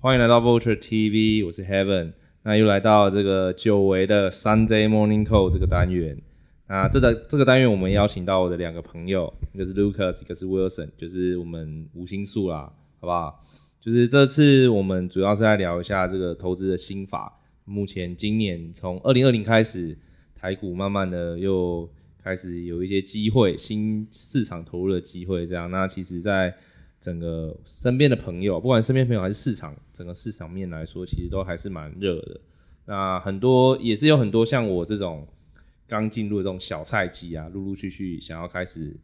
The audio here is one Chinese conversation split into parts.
欢迎来到 Vulture TV，我是 Heaven。那又来到这个久违的 Sunday Morning Call 这个单元。那这个这个单元，我们邀请到我的两个朋友，一个是 Lucas，一个是 Wilson，就是我们五星数啦，好不好？就是这次我们主要是来聊一下这个投资的心法。目前今年从二零二零开始，台股慢慢的又开始有一些机会，新市场投入的机会，这样。那其实，在整个身边的朋友，不管身边朋友还是市场，整个市场面来说，其实都还是蛮热的。那很多也是有很多像我这种刚进入这种小菜鸡啊，陆陆续续想要开始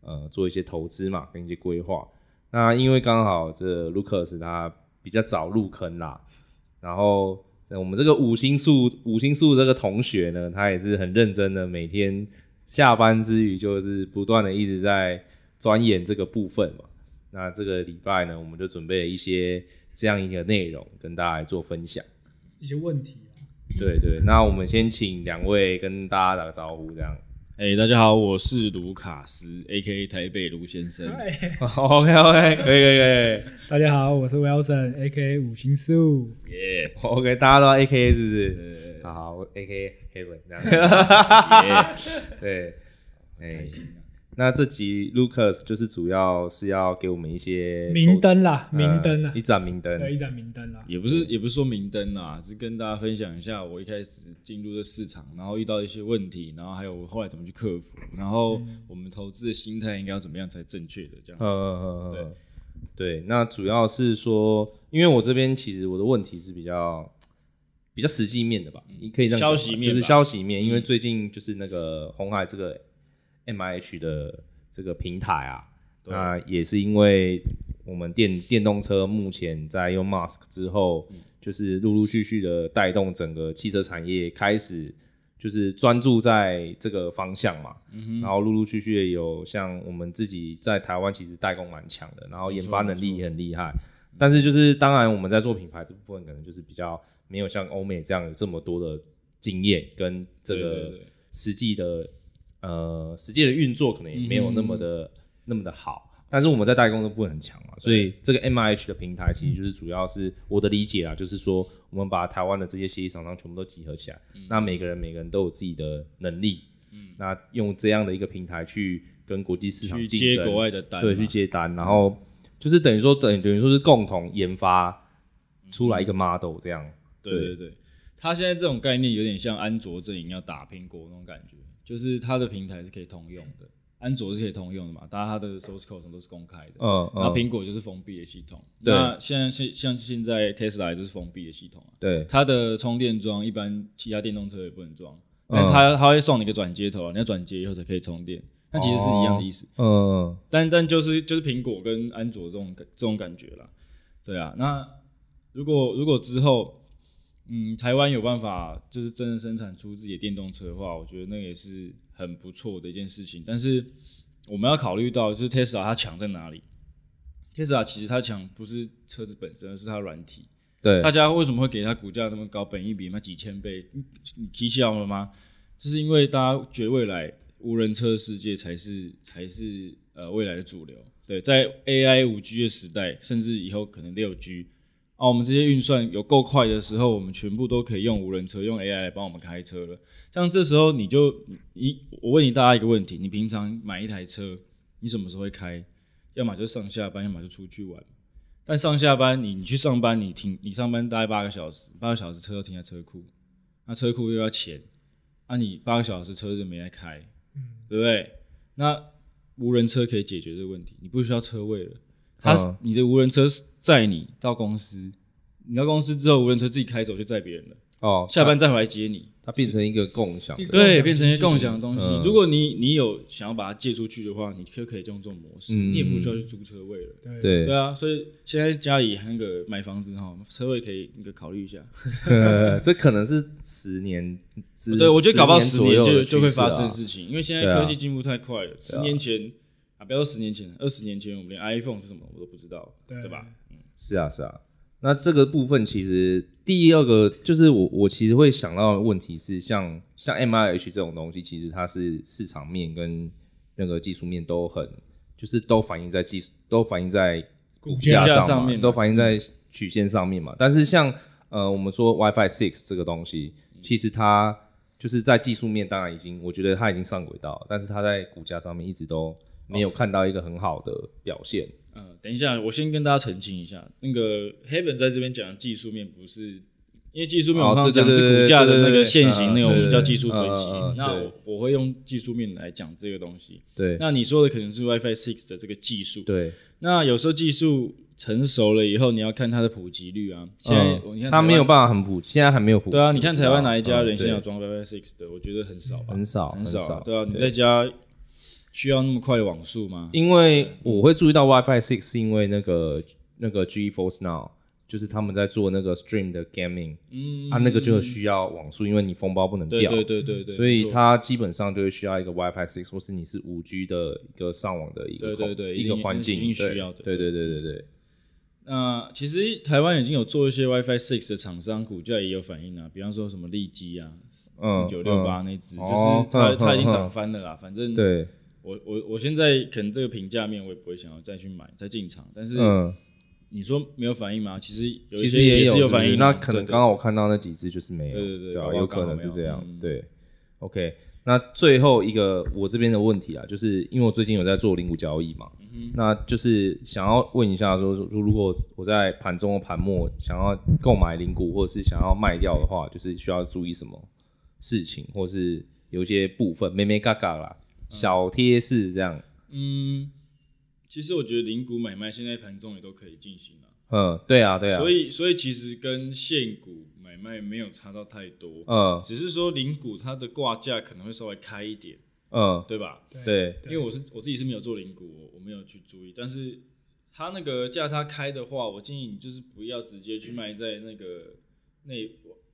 呃做一些投资嘛，跟一些规划。那因为刚好这 Lucas 他比较早入坑啦，然后我们这个五星数五星数这个同学呢，他也是很认真的，每天下班之余就是不断的一直在钻研这个部分嘛。那这个礼拜呢，我们就准备了一些这样一个内容，跟大家来做分享。一些问题啊。对对，那我们先请两位跟大家打个招呼，这样。哎、欸，大家好，我是卢卡斯，A.K.A. 台北卢先生。OK OK，可以可以可以。大家好，我是 Wilson，A.K.A. 五星素。耶、yeah.，OK，大家都 A.K.A. 是不是？好好，A.K.A. Heaven 这样。Yeah. 对，哎、欸。那这集 Lucas 就是主要是要给我们一些明灯啦，明灯啦，一盏明灯，对，一盏明灯啦。也不是，也不是说明灯啦，是跟大家分享一下我一开始进入的市场，然后遇到一些问题，然后还有我后来怎么去克服，然后我们投资的心态应该要怎么样才正确的这样子。嗯对对，那主要是说，因为我这边其实我的问题是比较比较实际面的吧，你可以这样讲，消息面，就是消息面，因为最近就是那个红海这个。M I H 的这个平台啊，那也是因为我们电电动车目前在用 Mask 之后，嗯、就是陆陆续续的带动整个汽车产业开始就是专注在这个方向嘛，嗯、然后陆陆续续的有像我们自己在台湾其实代工蛮强的，然后研发能力也很厉害，但是就是当然我们在做品牌这部分可能就是比较没有像欧美这样有这么多的经验跟这个实际的。呃，实际的运作可能也没有那么的、嗯、那么的好，但是我们在代工的部分很强嘛，所以这个 MIH 的平台其实就是主要是我的理解啊，就是说我们把台湾的这些协议厂商全部都集合起来，嗯、那每个人每个人都有自己的能力，嗯，那用这样的一个平台去跟国际市场接国外的单，对，去接单，然后就是等于说等等于说是共同研发出来一个 model 这样，对对对，他现在这种概念有点像安卓阵营要打苹果那种感觉。就是它的平台是可以通用的，安卓是可以通用的嘛，大家它的 source code 什么都是公开的。嗯，那苹果就是封闭的系统。对。那现在是像现在 Tesla 就是封闭的系统啊。对。它的充电桩一般其他电动车也不能装，但它它会送你一个转接头啊，你要转接以后才可以充电。那其实是一样的意思。嗯。但但就是就是苹果跟安卓这种这种感觉啦。对啊，那如果如果之后。嗯，台湾有办法就是真的生产出自己的电动车的话，我觉得那也是很不错的一件事情。但是我们要考虑到，就是 Tesla 它强在哪里？Tesla 其实它强不是车子本身，而是它软体。对，大家为什么会给它股价那么高，本一比那几千倍？你提醒了吗？就是因为大家觉得未来无人车世界才是才是呃未来的主流。对，在 AI 五 G 的时代，甚至以后可能六 G。哦，我们这些运算有够快的时候，我们全部都可以用无人车，用 AI 来帮我们开车了。像这时候，你就你我问你大家一个问题：你平常买一台车，你什么时候会开？要么就上下班，要么就出去玩。但上下班你你去上班，你停你上班大概八个小时，八个小时车都停在车库，那车库又要钱，那、啊、你八个小时车子没来开，嗯，对不对？那无人车可以解决这个问题，你不需要车位了。它，嗯、你的无人车载你到公司，你到公司之后，无人车自己开走就载别人了。哦，下班再回来接你，它变成一个共享，对，变成一个共享的东西。嗯、如果你你有想要把它借出去的话，你可可以用这种模式，嗯、你也不需要去租车位了。对对啊，所以现在家里那个买房子哈，车位可以那个考虑一下。这可能是十年之，对我觉得搞不好十年就就会发生事情，因为现在科技进步太快了，十年前啊。不要说十年前，二十年前我们连 iPhone 是什么我都不知道，对，对吧？嗯，是啊，是啊。那这个部分其实第二个就是我我其实会想到的问题是像，像像 MIH 这种东西，其实它是市场面跟那个技术面都很，就是都反映在技术，都反映在股价上，上面，都反映在曲线上面嘛。但是像呃我们说 WiFi Six 这个东西，其实它就是在技术面当然已经，我觉得它已经上轨道，但是它在股价上面一直都没有看到一个很好的表现。嗯、呃，等一下，我先跟大家澄清一下，那个 Heaven 在这边讲的技术面不是。因为技术面我刚刚讲的是股价的那个线型，那个我们叫技术分析。那我我会用技术面来讲这个东西。对，那你说的可能是 WiFi Six 的这个技术。对，那有时候技术成熟了以后，你要看它的普及率啊。现在你看它没有办法很普及，现在还没有普及。对啊，你看台湾哪一家人现在有装 WiFi Six 的？我觉得很少吧，很少很少。对啊，你在家需要那么快的网速吗？因为我会注意到 WiFi Six，是因为那个那个 GeForce Now。就是他们在做那个 stream 的 gaming，嗯，啊，那个就需要网速，因为你封包不能掉，对对对对对，所以它基本上就会需要一个 WiFi six，或是你是五 G 的一个上网的一个对对对一个环境一定需要的，对对对对对。那其实台湾已经有做一些 WiFi six 的厂商，股价也有反应啊，比方说什么利基啊，四九六八那只，就是它它已经涨翻了啦。反正对我我我现在可能这个评价面我也不会想要再去买再进场，但是嗯。你说没有反应吗？其实有一些也是有反应，那可能刚刚我看到那几只就是没有，对对对，有可能是这样。对，OK，那最后一个我这边的问题啊，就是因为我最近有在做零股交易嘛，那就是想要问一下，说如果我在盘中的盘末想要购买零股，或者是想要卖掉的话，就是需要注意什么事情，或是有一些部分，咩咩嘎嘎啦，小贴士这样，嗯。其实我觉得零股买卖现在盘中也都可以进行了。嗯，对啊，对啊。所以，所以其实跟现股买卖没有差到太多。嗯，只是说零股它的挂价可能会稍微开一点。嗯，对吧？对，因为我是我自己是没有做零股，我我没有去注意。但是它那个价差开的话，我建议你就是不要直接去卖在那个那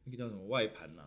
那个叫什么外盘呐。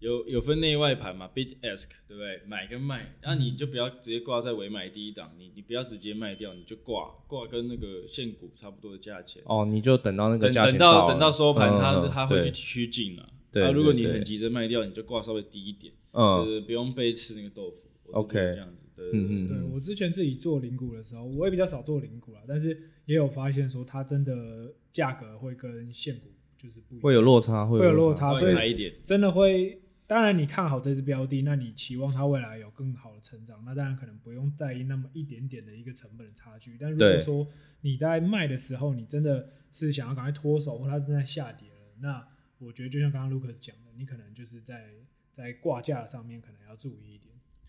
有有分内外盘嘛，bid ask 对不对？买跟卖，那你就不要直接挂在尾买第一档，你你不要直接卖掉，你就挂挂跟那个现股差不多的价钱。哦，你就等到那个价钱等到等到收盘，它它会去趋近了。对，那如果你很急着卖掉，你就挂稍微低一点，嗯，就是不用被吃那个豆腐。OK，这样子。对对对。对我之前自己做零股的时候，我也比较少做零股啦，但是也有发现说它真的价格会跟现股就是不会有落差，会有落差，所以真的会。当然，你看好这只标的，那你期望它未来有更好的成长，那当然可能不用在意那么一点点的一个成本的差距。但如果说你在卖的时候，你真的是想要赶快脱手，或它正在下跌了，那我觉得就像刚刚 Lucas 讲的，你可能就是在在挂价上面可能要注意一点。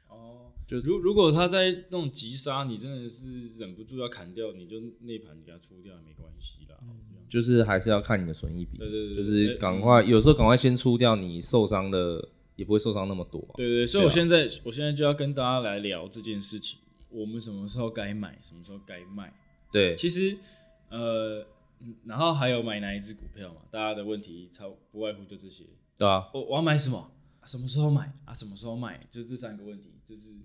哦，就如如果他在那种急杀，你真的是忍不住要砍掉，你就那盘给他出掉也没关系啦。嗯就是还是要看你的损益比，对对对，就是赶快，有时候赶快先出掉，你受伤的也不会受伤那么多。对对，所以我现在我现在就要跟大家来聊这件事情，我们什么时候该买，什么时候该卖。对，其实呃，然后还有买哪一只股票嘛？大家的问题超不外乎就这些。对啊，我我要买什么？什么时候买啊？什么时候卖？就这三个问题，就是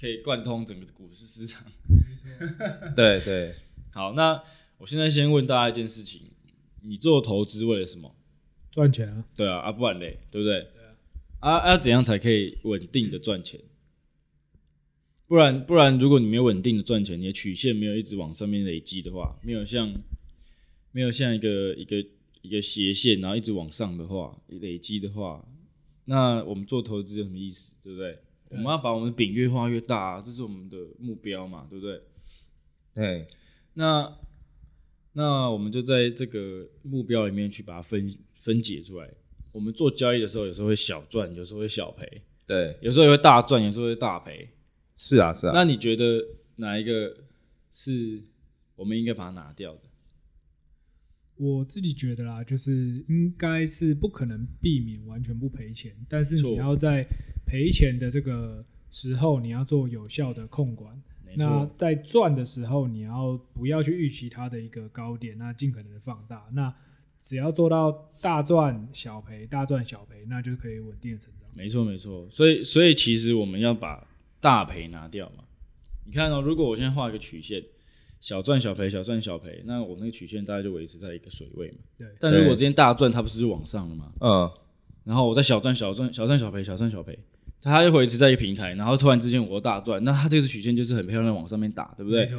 可以贯通整个股市市场。对对，好，那。我现在先问大家一件事情：你做投资为了什么？赚钱啊！对啊，啊不然嘞，对不对？对啊。啊啊，怎样才可以稳定的赚钱？不然不然，如果你没有稳定的赚钱，你的曲线没有一直往上面累积的话，没有像没有像一个一个一个斜线，然后一直往上的话，累积的话，那我们做投资有什么意思？对不对？对，我们要把我们的饼越画越大，这是我们的目标嘛，对不对？对。那那我们就在这个目标里面去把它分分解出来。我们做交易的时候，有时候会小赚，有时候会小赔，对，有时候也会大赚，有时候会大赔。是啊，是啊。那你觉得哪一个是我们应该把它拿掉的？我自己觉得啦，就是应该是不可能避免完全不赔钱，但是你要在赔钱的这个时候，你要做有效的控管。那在赚的时候，你要不要去预期它的一个高点？那尽可能的放大。那只要做到大赚小赔，大赚小赔，那就可以稳定的成长。没错，没错。所以，所以其实我们要把大赔拿掉嘛。你看哦，如果我现在画一个曲线，小赚小赔，小赚小赔，那我那个曲线大概就维持在一个水位嘛。对。但如果今天大赚，它不是往上了吗？嗯。然后我再小赚小赚，小赚小赔，小赚小赔。它又维持在一个平台，然后突然之间我大赚，那它这个曲线就是很漂亮往上面打，对不对？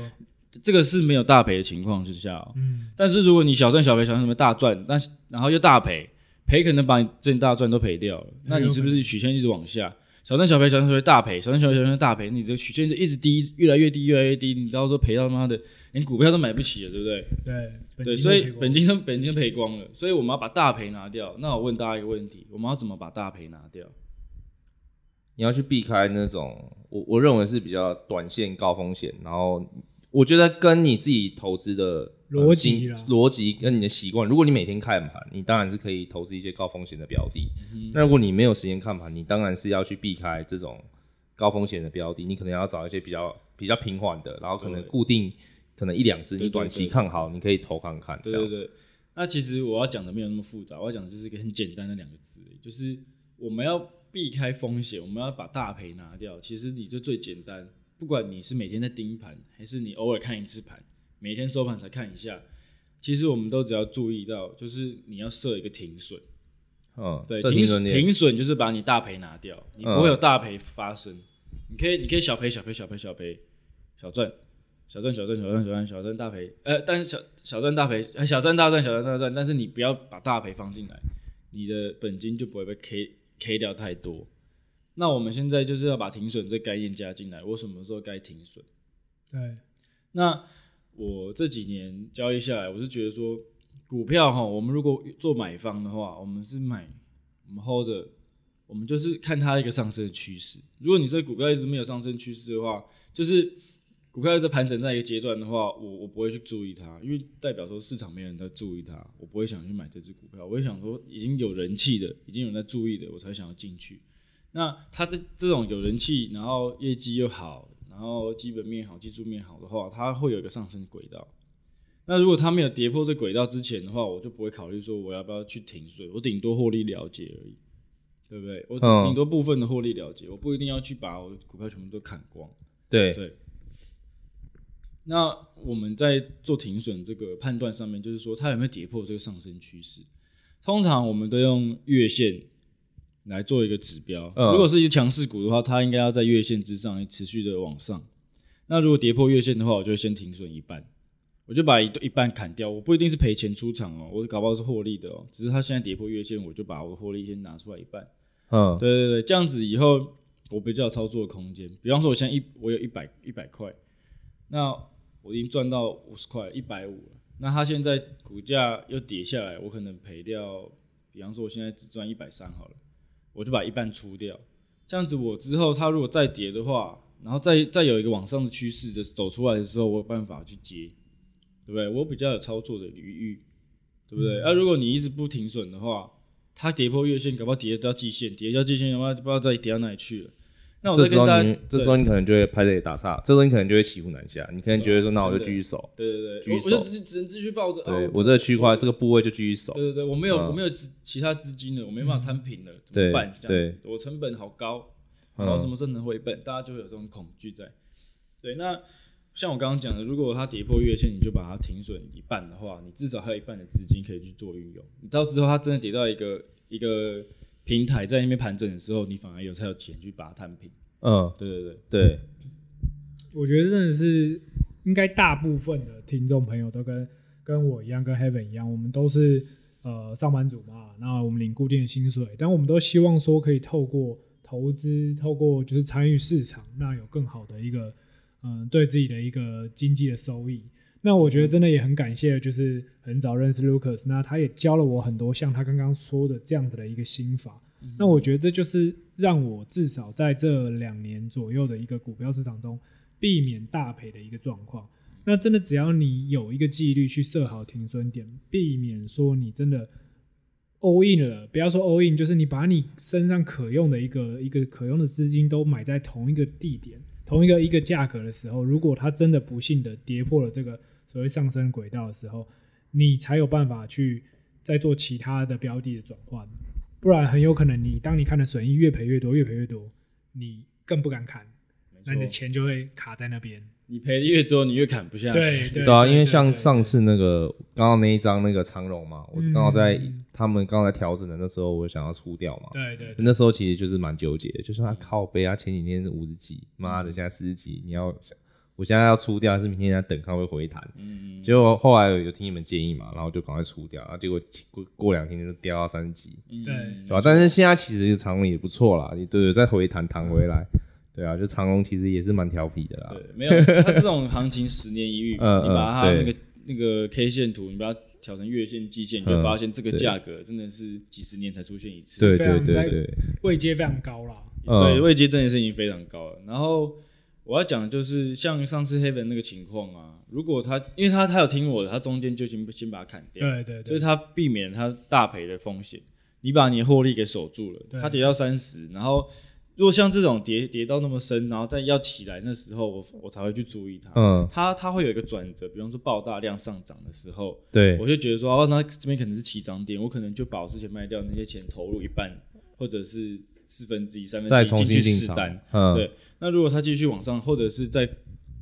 这个是没有大赔的情况之下、哦，嗯，但是如果你小赚小赔，小赚什么大赚，但是然后又大赔，赔可能把你这件大赚都赔掉了，那你是不是曲线一直往下？小赚小赔，小赚小赔大赔，小赚小赔小赚大赔，你的曲线就一直低，越来越低，越来越低，你到时候赔到他妈的连股票都买不起了，对不对？对，对，所以本金都本金都赔光了，所以我们要把大赔拿掉。那我问大家一个问题：我们要怎么把大赔拿掉？你要去避开那种我我认为是比较短线高风险，然后我觉得跟你自己投资的逻辑逻辑跟你的习惯，如果你每天看盘，你当然是可以投资一些高风险的标的。嗯、那如果你没有时间看盘，你当然是要去避开这种高风险的标的。你可能要找一些比较比较平缓的，然后可能固定可能一两只，你短期看好，你可以投看看。对对对。那其实我要讲的没有那么复杂，我要讲的就是一个很简单的两个字，就是我们要。避开风险，我们要把大赔拿掉。其实你就最简单，不管你是每天在盯盘，还是你偶尔看一次盘，每天收盘才看一下，其实我们都只要注意到，就是你要设一个停损。嗯，对，停损停损就是把你大赔拿掉，你不会有大赔发生。嗯、你可以你可以小赔小赔小赔小赔小赚小赚小赚小赚小赚小赚大赔，呃，但是小小赚大赔小赚大赚小赚大赚，但是你不要把大赔放进来，你的本金就不会被 K。K 掉太多，那我们现在就是要把停损这概念加进来。我什么时候该停损？对，那我这几年交易下来，我是觉得说，股票哈，我们如果做买方的话，我们是买，我们 hold 着，我们就是看它一个上升的趋势。如果你这个股票一直没有上升趋势的话，就是。股票在盘整在一个阶段的话，我我不会去注意它，因为代表说市场没有人在注意它，我不会想去买这只股票。我会想说，已经有人气的，已经有人在注意的，我才想要进去。那它这这种有人气，然后业绩又好，然后基本面好、技术面好的话，它会有一个上升轨道。那如果它没有跌破这轨道之前的话，我就不会考虑说我要不要去停损，我顶多获利了结而已，对不对？我顶多部分的获利了结，我不一定要去把我的股票全部都砍光。对对。那我们在做停损这个判断上面，就是说它有没有跌破这个上升趋势。通常我们都用月线来做一个指标。如果是一个强势股的话，它应该要在月线之上持续的往上。那如果跌破月线的话，我就先停损一半，我就把一一半砍掉。我不一定是赔钱出场哦，我搞不好是获利的哦。只是它现在跌破月线，我就把我的获利先拿出来一半。嗯，对对对，这样子以后我比较有操作的空间。比方说，我现在一我有一百一百块，那我已经赚到五十块，一百五。那它现在股价又跌下来，我可能赔掉。比方说，我现在只赚一百三好了，我就把一半出掉。这样子，我之后它如果再跌的话，然后再再有一个往上的趋势的走出来的时候，我有办法去接，对不对？我比较有操作的余裕，对不对？那、嗯啊、如果你一直不停损的话，它跌破月线，搞不好跌到季线，跌到季线的话，不知道再跌到哪里去了。那我这时候你，这时候你可能就会拍这里打岔，这时候你可能就会骑虎难下，你可能觉得说，那我就继续守，对对对，我就只只能继续抱着。对我这个区块这个部位就继续守。对对对，我没有我没有其他资金了，我没办法摊平了，怎么办？这样子，我成本好高，然后什么时候能回本？大家就会有这种恐惧在。对，那像我刚刚讲的，如果它跌破月线，你就把它停损一半的话，你至少还有一半的资金可以去做运用。你到之后它真的跌到一个一个平台在那边盘整的时候，你反而有才有钱去把它摊平。嗯，对对对对，我觉得真的是应该大部分的听众朋友都跟跟我一样，跟 Heaven 一样，我们都是呃上班族嘛，那我们领固定的薪水，但我们都希望说可以透过投资，透过就是参与市场，那有更好的一个嗯、呃、对自己的一个经济的收益。那我觉得真的也很感谢，就是很早认识 Lucas，那他也教了我很多像他刚刚说的这样子的一个心法。那我觉得这就是让我至少在这两年左右的一个股票市场中避免大赔的一个状况。那真的只要你有一个纪律去设好停损点，避免说你真的 all in 了，不要说 all in，就是你把你身上可用的一个一个可用的资金都买在同一个地点、同一个一个价格的时候，如果它真的不幸的跌破了这个所谓上升轨道的时候，你才有办法去再做其他的标的的转换。不然很有可能，你当你看的损益越赔越多，越赔越多，你更不敢砍，那你的钱就会卡在那边。你赔的越多，你越砍不下去。对对，对啊，因为像上次那个刚刚那一张那个长龙嘛，我是刚好在他们刚才调整的那时候，我想要出掉嘛。对对。那时候其实就是蛮纠结的，就是他靠背啊，前几天是五十几，妈的现在四十几，你要我现在要出掉，还是明天在等看会回弹？嗯，结果后来有听你们建议嘛，然后就赶快出掉，然后结果过过两天就掉到三十几，嗯、对对吧？但是现在其实长龙也不错啦，对对，再回弹弹回来，对啊，就长龙其实也是蛮调皮的啦。对，没有，它这种行情十年一遇，嗯、你把它那个那个 K 线图，你把它调成月线、季线，你就发现这个价格真的是几十年才出现一次，对对对对，位阶非常高啦。对，位阶真的是已经非常高了。然后。我要讲的就是像上次 Heaven 那个情况啊，如果他因为他他有听我的，他中间就先先把它砍掉，对对对，所以他避免他大赔的风险。你把你的获利给守住了，他跌到三十，然后如果像这种跌跌到那么深，然后再要起来那时候，我我才会去注意它。嗯，他他会有一个转折，比方说爆大量上涨的时候，对，我就觉得说哦，那这边可能是起涨点，我可能就把我之前卖掉那些钱投入一半，或者是。四分之一、三分之一进去试单，嗯，对。那如果它继续往上，或者是在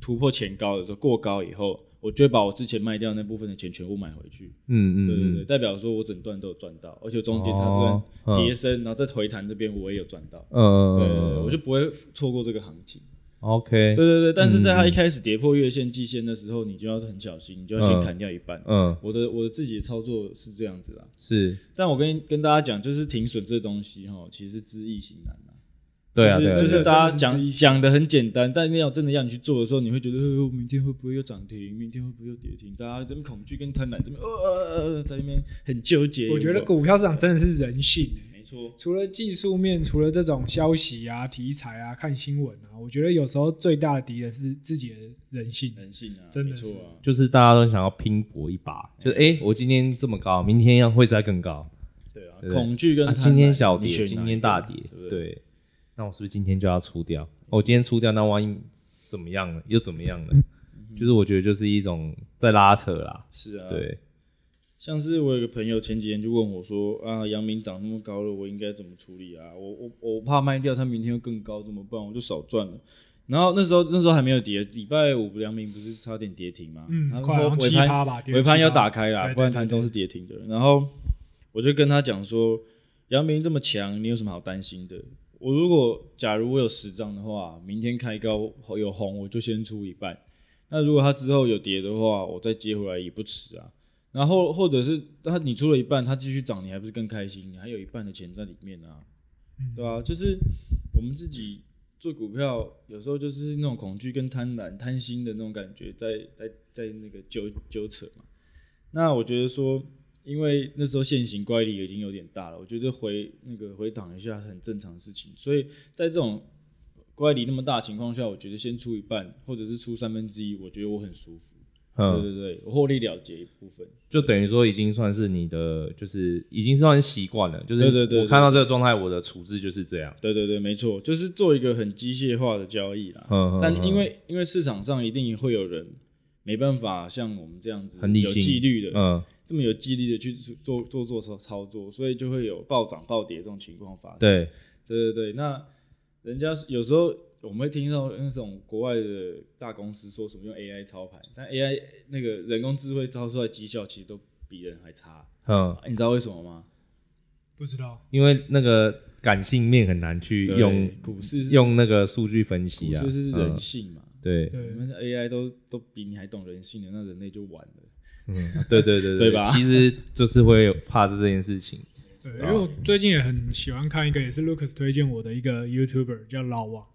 突破前高的时候过高以后，我就会把我之前卖掉那部分的钱全部买回去。嗯嗯，对对对，代表说我整段都有赚到，而且中间它这个跌升，然后再回弹这边我也有赚到。嗯，对对对，我就不会错过这个行情。OK，对对对，但是在它一开始跌破月线、季线的时候，你就要很小心，你就要先砍掉一半。嗯，我的我的自己的操作是这样子啦。是，但我跟跟大家讲，就是停损这东西哈，其实知易行难啊。对啊，就是就是大家讲讲的很简单，但你要真的要你去做的时候，你会觉得，呃，明天会不会又涨停？明天会不会又跌停？大家这边恐惧跟贪婪这边呃在那边很纠结。我觉得股票市场真的是人性欸。除了技术面，除了这种消息啊、题材啊、看新闻啊，我觉得有时候最大的敌人是自己的人性。人性啊，真的是，就是大家都想要拼搏一把，就是哎，我今天这么高，明天要会再更高。对啊，恐惧跟今天小跌，今天大跌，对。那我是不是今天就要出掉？我今天出掉，那万一怎么样了？又怎么样了？就是我觉得就是一种在拉扯啦。是啊，对。像是我有个朋友前几天就问我说：“啊，阳明涨那么高了，我应该怎么处理啊？我我我怕卖掉，它明天又更高，怎么办？我就少赚了。”然后那时候那时候还没有跌，礼拜五阳明不是差点跌停吗？嗯，然后尾盘尾盘要打开啦，不然盘中是跌停的。然后我就跟他讲说：“阳明这么强，你有什么好担心的？我如果假如我有十张的话，明天开高有红，我就先出一半。那如果它之后有跌的话，我再接回来也不迟啊。”然后或者是他你出了一半，他继续涨，你还不是更开心？你还有一半的钱在里面啊，嗯、对啊，就是我们自己做股票，有时候就是那种恐惧跟贪婪、贪心的那种感觉在，在在在那个纠纠扯嘛。那我觉得说，因为那时候现行乖离已经有点大了，我觉得回那个回档一下很正常的事情。所以在这种乖离那么大的情况下，我觉得先出一半，或者是出三分之一，我觉得我很舒服。嗯，对对对，获利了结一部分，就等于说已经算是你的，就是已经算习惯了，就是对对对我看到这个状态，我的处置就是这样。对对对，没错，就是做一个很机械化的交易啦。嗯，但因为因为市场上一定会有人没办法像我们这样子很有纪律的，嗯，这么有纪律的去做做做操操作，所以就会有暴涨暴跌这种情况发生。对对对对，那人家有时候。我们会听到那种国外的大公司说什么用 AI 操盘，但 AI 那个人工智慧操出来绩效其实都比人还差。嗯，你知道为什么吗？不知道，因为那个感性面很难去用股市用那个数据分析啊，股市是人性嘛。对，我们的 AI 都都比你还懂人性的，那人类就完了。嗯，对对对 对吧？其实就是会怕这件事情。对，因为我最近也很喜欢看一个，也是 Lucas 推荐我的一个 YouTuber 叫老王。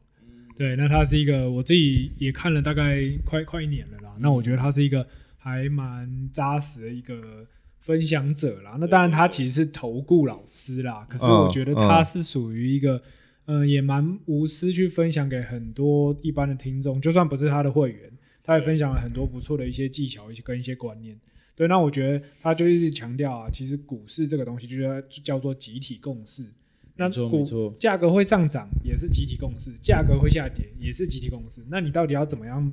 对，那他是一个我自己也看了大概快快一年了啦。那我觉得他是一个还蛮扎实的一个分享者啦。那当然他其实是投顾老师啦，可是我觉得他是属于一个，嗯、呃，也蛮无私去分享给很多一般的听众，就算不是他的会员，他也分享了很多不错的一些技巧，一些跟一些观念。对，那我觉得他就一直强调啊，其实股市这个东西就叫就叫做集体共识。那股价格会上涨也是集体共识，价格会下跌也是集体共识。那你到底要怎么样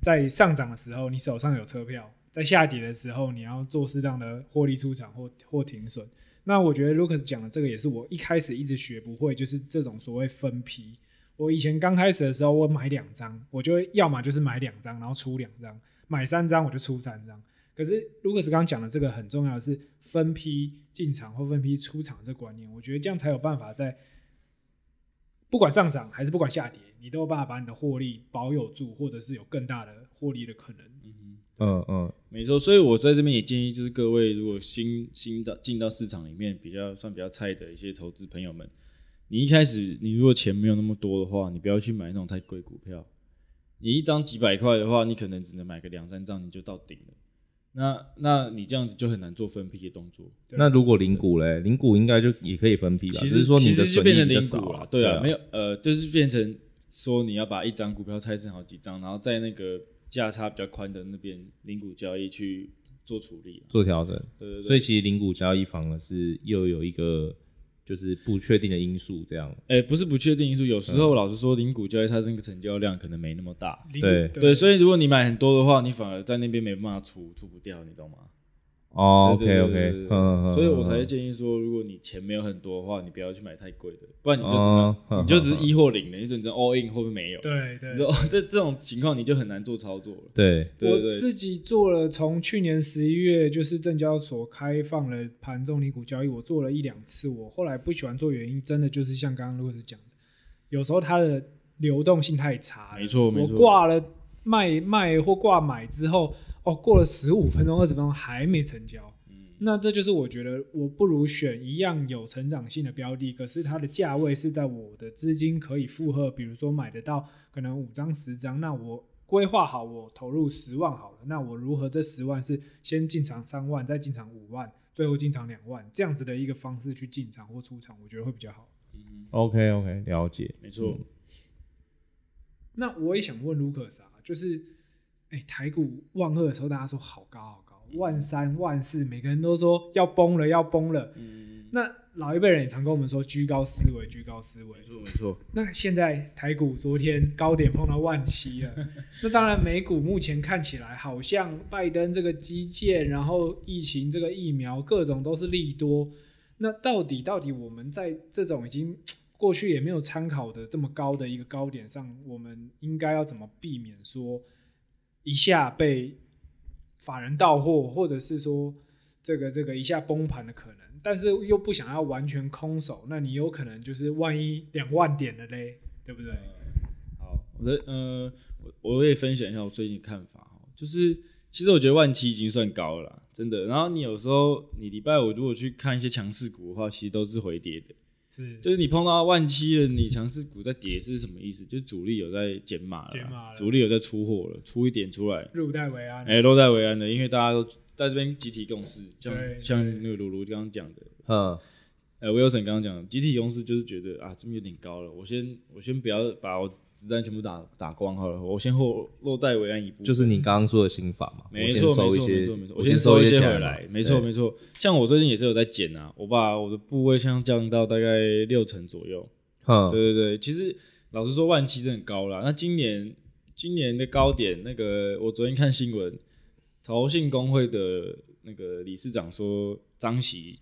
在上涨的时候你手上有车票，在下跌的时候你要做适当的获利出场或或停损？那我觉得 Lucas 讲的这个也是我一开始一直学不会，就是这种所谓分批。我以前刚开始的时候，我买两张，我就会要么就是买两张，然后出两张；买三张我就出三张。可是如果是刚刚讲的这个很重要的是分批进场或分批出场这个观念，我觉得这样才有办法在不管上涨还是不管下跌，你都有办法把你的获利保有住，或者是有更大的获利的可能。嗯嗯嗯，没错。所以我在这边也建议，就是各位如果新新到进到市场里面比较算比较菜的一些投资朋友们，你一开始你如果钱没有那么多的话，你不要去买那种太贵股票。你一张几百块的话，你可能只能买个两三张，你就到顶了。那那你这样子就很难做分批的动作。那如果零股嘞，零股应该就也可以分批吧？其实说你的其实就变成零损益比较少股了，对啊，对啊没有呃，就是变成说你要把一张股票拆成好几张，然后在那个价差比较宽的那边零股交易去做处理，做调整。对对对。所以其实零股交易反而是又有一个就是不确定的因素，这样。哎、欸，不是不确定因素，有时候老实说，零股交易它那个成交量可能没那么大。对对，所以如果你买很多的话，你反而在那边没办法出出不掉，你懂吗？哦，OK OK，嗯，所以我才建议说，如果你钱没有很多的话，你不要去买太贵的，不然你就只能、哦、你就只是一或零的，你只能 all in 会不会没有？对对，你说这这种情况你就很难做操作了。对，我自己做了，从去年十一月就是证交所开放了盘中离股交易，我做了一两次。我后来不喜欢做，原因真的就是像刚刚 Lucas 讲的，有时候它的流动性太差。没错没错，我挂了卖卖或挂买之后，哦，过了十五分钟、二十分钟还没成交。那这就是我觉得我不如选一样有成长性的标的，可是它的价位是在我的资金可以负荷，比如说买得到可能五张十张，那我规划好我投入十万好了，那我如何这十万是先进场三万，再进场五万，最后进场两万，这样子的一个方式去进场或出场，我觉得会比较好。嗯，OK OK，了解，没错。嗯、那我也想问卢克斯啊，就是，哎、欸，台股万二的时候，大家说好高好高。万三万四，每个人都说要崩了，要崩了。嗯，那老一辈人也常跟我们说居高思维，居高思维。没错，没错。那现在台股昨天高点碰到万七了，那当然美股目前看起来好像拜登这个基建，然后疫情这个疫苗，各种都是利多。那到底到底我们在这种已经 过去也没有参考的这么高的一个高点上，我们应该要怎么避免说一下被？法人到货，或者是说这个这个一下崩盘的可能，但是又不想要完全空手，那你有可能就是万一两万点了嘞，对不对？好，我的呃，我我也分享一下我最近看法，就是其实我觉得万七已经算高了，真的。然后你有时候你礼拜五如果去看一些强势股的话，其实都是回跌的。是，就是你碰到万七了，你强势股在跌是什么意思？就是主力有在减码了，主力有在出货了，出一点出来，入袋为安。哎、欸，落袋为安的，因为大家都在这边集体共识，像像那个鲁鲁刚刚讲的，嗯。呃，Wilson 刚刚讲的集体公司就是觉得啊，这边有点高了，我先我先不要把我子弹全部打打光好了，我先后落袋为安一步。就是你刚刚说的心法嘛，没错没错没错没错，我先收一些回来，没错没错。像我最近也是有在减啊，我把我的部位像降到大概六成左右。嗯，对对对，其实老实说，万七真的很高了。那今年今年的高点，那个我昨天看新闻，投信公会的那个理事长说张喜。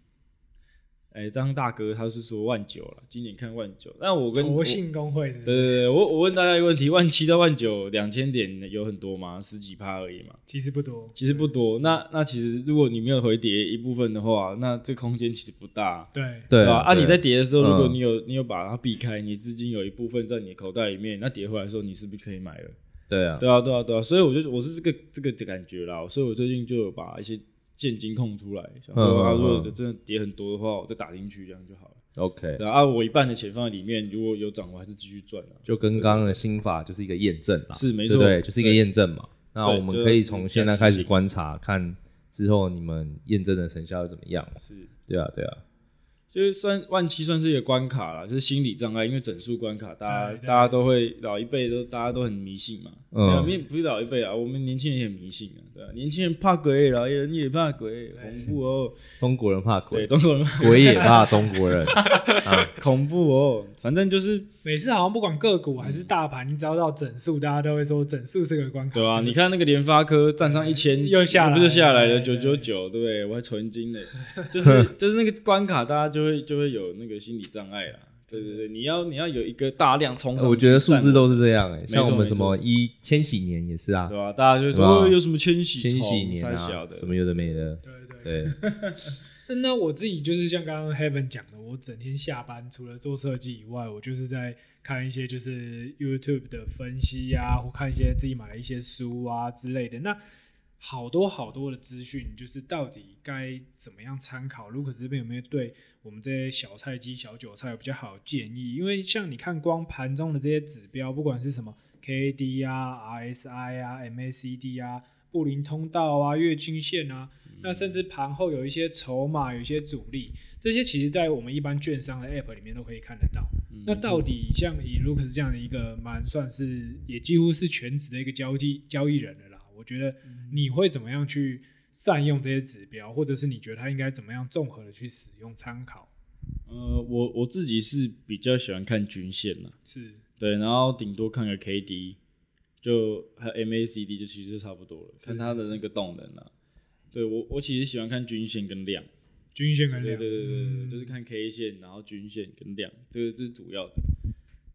哎，张大哥他是说万九了，今年看万九。那我跟投信公会是，是，对对对，我我问大家一个问题：万七到万九两千点有很多吗？十几趴而已嘛。其实不多，其实不多。那那其实如果你没有回跌一部分的话，那这空间其实不大。对对吧？啊，你在跌的时候，如果你有你有把它避开，你资金有一部分在你的口袋里面，那跌回来的时候，你是不是可以买了？对啊，对啊，对啊，对啊。所以我就我是这个这个感觉啦。所以我最近就有把一些。现金空出来，想说啊，如果真的跌很多的话，我再打进去，这样就好了。OK，对啊，我一半的钱放在里面，如果有涨，我还是继续赚啊。就跟刚刚的心法就是一个验证啦，是没错，对，就是一个验证嘛。那我们可以从现在开始观察，看之后你们验证的成效怎么样。是，对啊，对啊。就是算万七算是一个关卡啦，就是心理障碍，因为整数关卡，大家大家都会老一辈都大家都很迷信嘛。嗯，不是老一辈啊，我们年轻人也很迷信啊，对啊，年轻人怕鬼，老年人也怕鬼，恐怖哦。中国人怕鬼，对中国人怕鬼也怕中国人，恐怖哦。反正就是每次好像不管个股还是大盘，你只要到整数，大家都会说整数是个关卡。对啊，你看那个联发科站上一千，又下来，不就下来了九九九，对不对？我还纯金呢，就是 就是那个关卡，大家就。就会就会有那个心理障碍啦，对对对，你要你要有一个大量冲，我觉得数字都是这样哎、欸，像我们什么一千禧年也是啊，对吧、啊？大家就说有什么千禧千禧年啊，什么有的没的，对对对。那我自己就是像刚刚 Heaven 讲的，我整天下班除了做设计以外，我就是在看一些就是 YouTube 的分析啊，或看一些自己买的一些书啊之类的。那好多好多的资讯，就是到底该怎么样参考？Lucas 这边有没有对我们这些小菜鸡、小韭菜有比较好的建议？因为像你看，光盘中的这些指标，不管是什么 KD 啊、RSI 啊、MACD 啊、布林通道啊、月均线啊，嗯、那甚至盘后有一些筹码、有一些阻力，这些其实在我们一般券商的 App 里面都可以看得到。嗯、那到底像以 Lucas 这样的一个蛮算是也几乎是全职的一个交易交易人了。我觉得你会怎么样去善用这些指标，或者是你觉得它应该怎么样综合的去使用参考？呃，我我自己是比较喜欢看均线了，是对，然后顶多看个 K D，就还有 M A C D，就其实差不多了，看它的那个动能了。对我我其实喜欢看均线跟量，均线跟量，对对对对，嗯、就是看 K 线，然后均线跟量，这个这是主要的。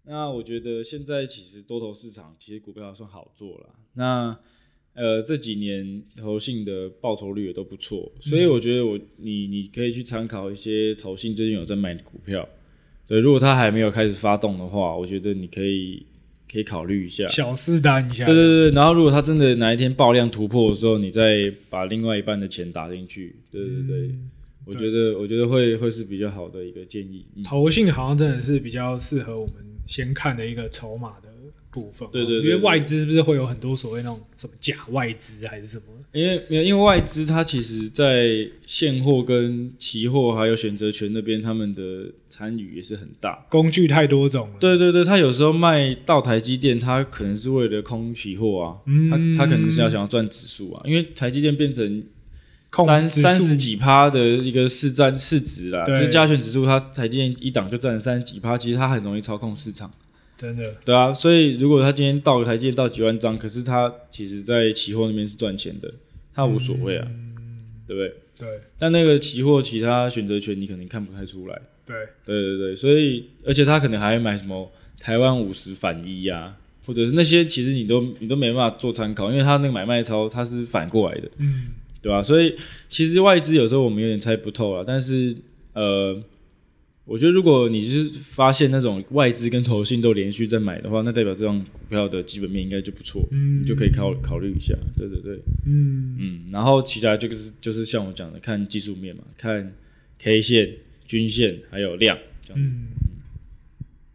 那我觉得现在其实多头市场其实股票还算好做了，那。呃，这几年投信的报酬率也都不错，所以我觉得我你你可以去参考一些投信最近有在买的股票，对，如果他还没有开始发动的话，我觉得你可以可以考虑一下，小试单一下，对对对，然后如果他真的哪一天爆量突破的时候，你再把另外一半的钱打进去，对对对，嗯、我觉得我觉得会会是比较好的一个建议。嗯、投信好像真的是比较适合我们先看的一个筹码的。部分对对，因为外资是不是会有很多所谓那种什么假外资还是什么？因为没有，因为外资它其实，在现货跟期货还有选择权那边，他们的参与也是很大。工具太多种了。对对对，他有时候卖到台积电，他可能是为了空期货啊，嗯、他他可能是要想要赚指数啊，因为台积电变成三三十几趴的一个市占市值啦，就是加权指数，它台积电一档就占了三十几趴，其实它很容易操控市场。真的，对啊，所以如果他今天到台积电到几万张，可是他其实在期货那边是赚钱的，他无所谓啊，嗯、对不对？对。但那个期货其他选择权你可能看不太出来。对，对对对，所以而且他可能还会买什么台湾五十反一啊，或者是那些其实你都你都没办法做参考，因为他那个买卖超他是反过来的，嗯，对吧？所以其实外资有时候我们有点猜不透啊，但是呃。我觉得，如果你是发现那种外资跟投信都连续在买的话，那代表这张股票的基本面应该就不错，嗯，你就可以考考虑一下。对对对，嗯嗯，然后其他就是就是像我讲的，看技术面嘛，看 K 线、均线还有量这样子。嗯，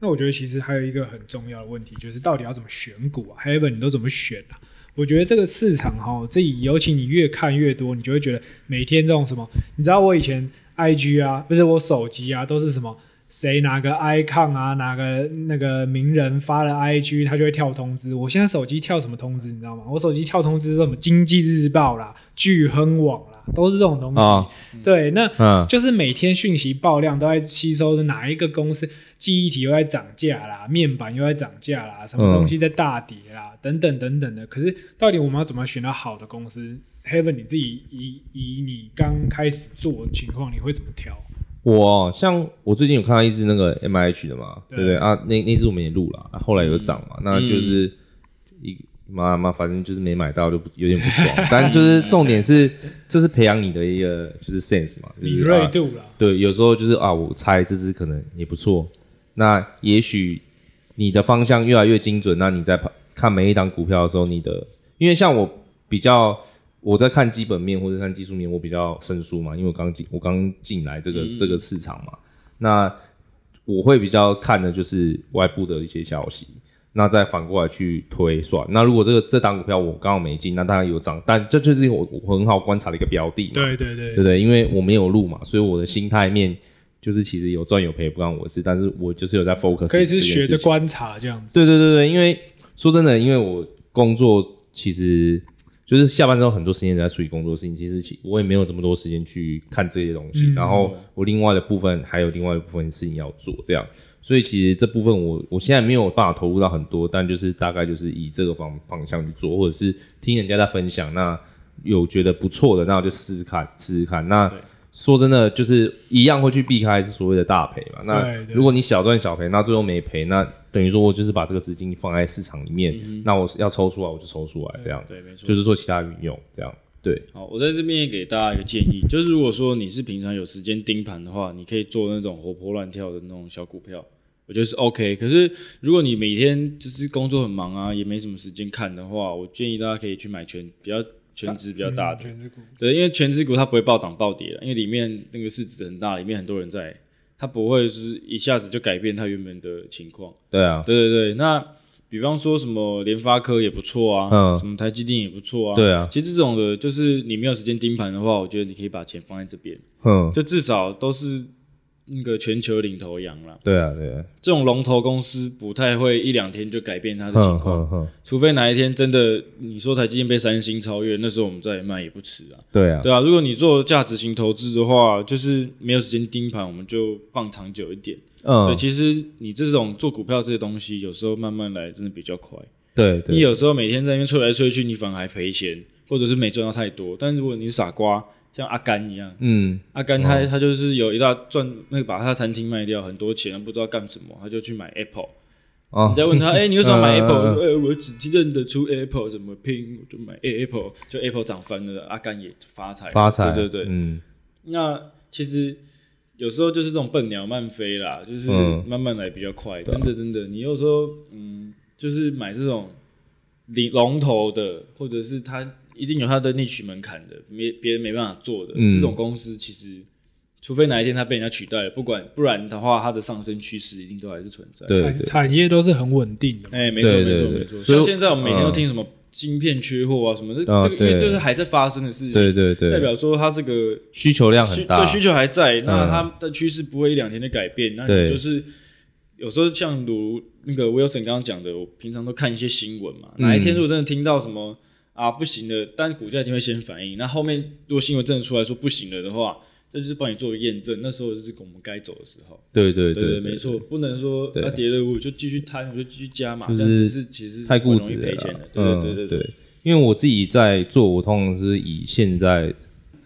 那我觉得其实还有一个很重要的问题，就是到底要怎么选股啊？Heaven 你都怎么选啊？我觉得这个市场哈，这尤其你越看越多，你就会觉得每天这种什么，你知道我以前。I G 啊，不是我手机啊，都是什么谁哪个 icon 啊，哪个那个名人发了 I G，他就会跳通知。我现在手机跳什么通知，你知道吗？我手机跳通知是什么经济日报啦、巨亨网啦，都是这种东西。哦、对，那、嗯、就是每天讯息爆量都在吸收的哪一个公司记忆体又在涨价啦，面板又在涨价啦，什么东西在大跌啦，嗯、等等等等的。可是到底我们要怎么选到好的公司？Heaven，你自己以以你刚开始做的情况，你会怎么挑？我像我最近有看到一只那个 M I H 的嘛，对不对，啊？那那只我们也录了，啊，后来有涨嘛，嗯、那就是一妈妈，反正就是没买到，就有点不爽。但就是重点是，这是培养你的一个就是 sense 嘛，就是、敏锐度了、啊。对，有时候就是啊，我猜这只可能也不错。那也许你的方向越来越精准，那你在看每一档股票的时候，你的因为像我比较。我在看基本面或者看技术面，我比较生疏嘛，因为我刚进，我刚进来这个、嗯、这个市场嘛，那我会比较看的就是外部的一些消息，那再反过来去推算。那如果这个这档股票我刚好没进，那当然有涨，但这就是我我很好观察的一个标的嘛。对对对，对不对？因为我没有入嘛，所以我的心态面就是其实有赚有赔不关我的事，但是我就是有在 focus。可以是学着观察这样子。对对对对，因为说真的，因为我工作其实。就是下班之后很多时间在处理工作事情，其实我也没有这么多时间去看这些东西。嗯、然后我另外的部分还有另外一部分事情要做，这样，所以其实这部分我我现在没有办法投入到很多，但就是大概就是以这个方方向去做，或者是听人家在分享，那有觉得不错的，那我就试试看，试试看。那说真的，就是一样会去避开所谓的大赔嘛。那如果你小赚小赔，那最后没赔，那。等于说，我就是把这个资金放在市场里面，嗯、那我要抽出来，我就抽出来，这样，对，没错，就是做其他运用，这样。对，好，我在这边也给大家一个建议，就是如果说你是平常有时间盯盘的话，你可以做那种活泼乱跳的那种小股票，我觉得是 OK。可是如果你每天就是工作很忙啊，也没什么时间看的话，我建议大家可以去买权比较权值比较大的，权值股。对，因为全值股它不会暴涨暴跌，因为里面那个市值很大，里面很多人在，它不会是一下子就改变它原本的情况。对啊，对对对，那。比方说什么联发科也不错啊，嗯，什么台积电也不错啊，对啊。其实这种的，就是你没有时间盯盘的话，我觉得你可以把钱放在这边，嗯，就至少都是那个全球领头羊了。对啊，对啊。这种龙头公司不太会一两天就改变它的情况，除非哪一天真的你说台积电被三星超越，那时候我们再卖也不迟啊。对啊，对啊。如果你做价值型投资的话，就是没有时间盯盘，我们就放长久一点。嗯，对，其实你这种做股票这些东西，有时候慢慢来，真的比较快。对，对，你有时候每天在那边吹来吹去，你反而还赔钱，或者是没赚到太多。但如果你是傻瓜，像阿甘一样，嗯，阿甘他、哦、他就是有一大赚那个把他餐厅卖掉很多钱，不知道干什么，他就去买 Apple。哦，你再问他，哎、欸，你为什么买 Apple？呃、欸，我只认得出 Apple 怎么拼，我就买 Apple，就 Apple 涨翻了，阿甘也发财，发财，对对对，嗯。那其实。有时候就是这种笨鸟慢飞啦，就是慢慢来比较快。嗯、真的真的，你有时候嗯，就是买这种领龙头的，或者是它一定有它的内取门槛的，没别人没办法做的、嗯、这种公司，其实除非哪一天它被人家取代了，不管不然的话，它的上升趋势一定都还是存在。产产业都是很稳定的。哎、欸，没错没错没错。像现在我们每天都听什么？芯片缺货啊，什么的，这个因为就是还在发生的事情，对对对，代表说它这个需求量很大，对，需求还在，那它的趋势不会一两天的改变，那你就是有时候像如那个 Wilson 刚刚讲的，我平常都看一些新闻嘛，哪一天如果真的听到什么啊不行了，但是股价一定会先反应，那后面如果新闻真的出来说不行了的话。这就是帮你做个验证，那时候就是我们该走的时候。对对对，对，没错，不能说它跌了我就继续摊，我就继续加嘛，这样子是其实太固执了。对对对对，因为我自己在做，我通常是以现在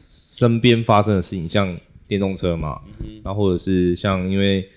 身边发生的事情，像电动车嘛，然后或者是像因为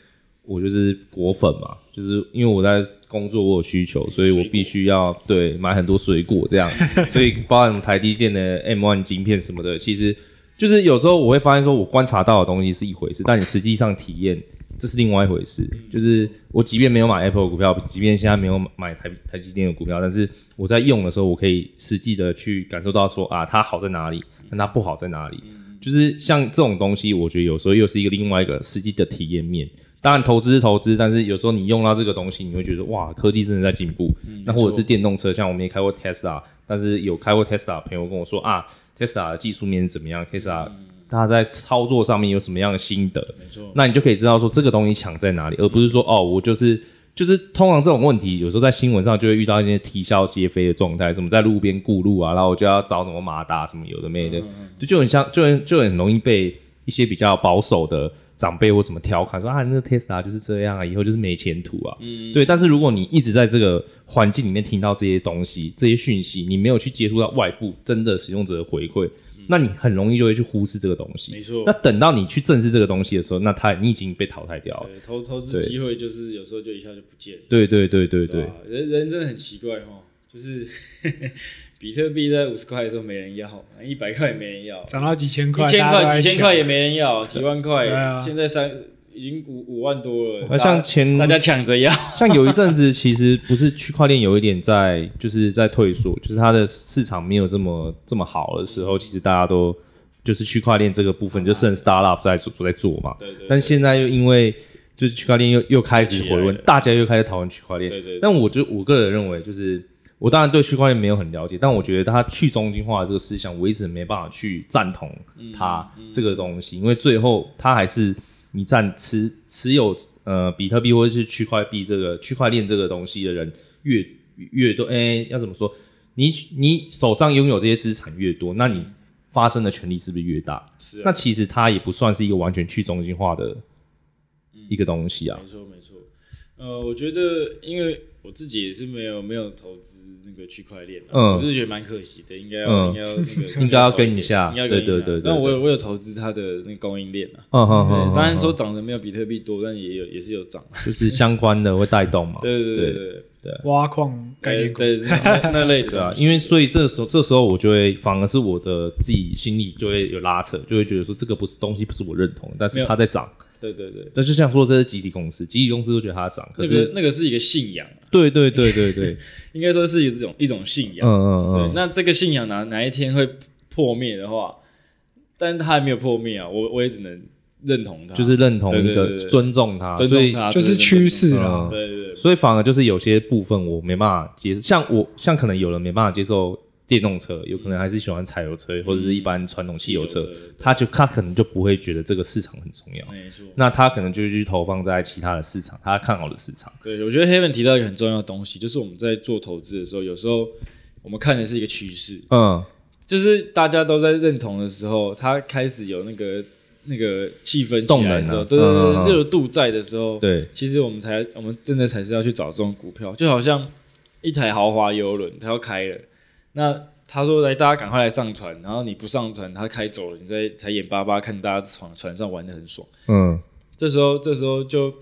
我就是果粉嘛，就是因为我在工作我有需求，所以我必须要对买很多水果这样，所以包含台积电的 M1 晶片什么的，其实。就是有时候我会发现，说我观察到的东西是一回事，但你实际上体验这是另外一回事。就是我即便没有买 Apple 股票，即便现在没有买台台积电的股票，但是我在用的时候，我可以实际的去感受到说啊，它好在哪里，但它不好在哪里。就是像这种东西，我觉得有时候又是一个另外一个实际的体验面。当然投资是投资，但是有时候你用到这个东西，你会觉得哇，科技真的在进步。那或者是电动车，像我们也开过 Tesla，但是有开过 Tesla 的朋友跟我说啊。Tesla 的技术面怎么样？Tesla 它在操作上面有什么样的心得？没错，那你就可以知道说这个东西强在哪里，而不是说哦，我就是就是通常这种问题，有时候在新闻上就会遇到一些啼笑皆非的状态，什么在路边过路啊，然后我就要找什么马达什么有的没的，就就很像，就很就很容易被一些比较保守的长辈或什么调侃说啊，那个 Tesla 就是这样啊，以后就是没前途啊。嗯，对。但是如果你一直在这个环境里面听到这些东西、这些讯息，你没有去接触到外部真的使用者的回馈。那你很容易就会去忽视这个东西，没错。那等到你去正视这个东西的时候，那他你已经被淘汰掉了。对，投投资机会就是有时候就一下就不见了。对对对对对，对，人人真的很奇怪哈，就是 比特币在五十块的时候没人要，一百块也没人要，涨到几千块，一千块几千块也没人要，几万块，啊、现在三。已经五五万多了，像前大家抢着要，像有一阵子其实不是区块链有一点在就是在退缩，就是它的市场没有这么这么好的时候，其实大家都就是区块链这个部分就剩 startup 在做在做嘛。对对。但现在又因为就是区块链又又开始回温，大家又开始讨论区块链。对对。但我就我个人认为，就是我当然对区块链没有很了解，但我觉得它去中心化的这个思想，我一直没办法去赞同它这个东西，因为最后它还是。你占持持有呃比特币或者是区块币这个区块链这个东西的人越越多，哎、欸，要怎么说？你你手上拥有这些资产越多，那你发生的权利是不是越大？是、啊。那其实它也不算是一个完全去中心化的一个东西啊。没错没错。呃，我觉得因为。我自己也是没有没有投资那个区块链，嗯，我是觉得蛮可惜的，应该要、嗯、应该要那个 应该要跟一下，对对对对。但我有我有投资它的那个供应链啊，嗯嗯嗯，当然说涨的没有比特币多，但也有也是有涨，就是相关的会带动嘛，对对对对。对，挖矿概念那类的，对啊，因为所以这时候，这时候我就会反而是我的自己心里就会有拉扯，就会觉得说这个不是东西，不是我认同，但是它在涨。对对对，那就像说这是集体公司，集体公司都觉得它涨，可是那个那个是一个信仰。对对对对对，应该说是一种一种信仰。嗯嗯嗯。那这个信仰哪哪一天会破灭的话，但是它还没有破灭啊，我我也只能认同他，就是认同一个尊重他，尊重它就是趋势了。对对对，所以反而就是有些部分我没办法接受，像我像可能有人没办法接受。电动车有可能还是喜欢柴油车，或者是一般传统汽油车，他就他可能就不会觉得这个市场很重要。没错，那他可能就去投放在其他的市场，他看好的市场。对，我觉得 Heaven 提到一个很重要的东西，就是我们在做投资的时候，有时候我们看的是一个趋势，嗯，就是大家都在认同的时候，他开始有那个那个气氛动能的时候，对对对，热度在的时候，对，其实我们才我们真的才是要去找这种股票，就好像一台豪华游轮，它要开了。那他说：“来，大家赶快来上船。然后你不上船，他开走了，你在才眼巴巴看大家船船上玩的很爽。嗯，这时候，这时候就，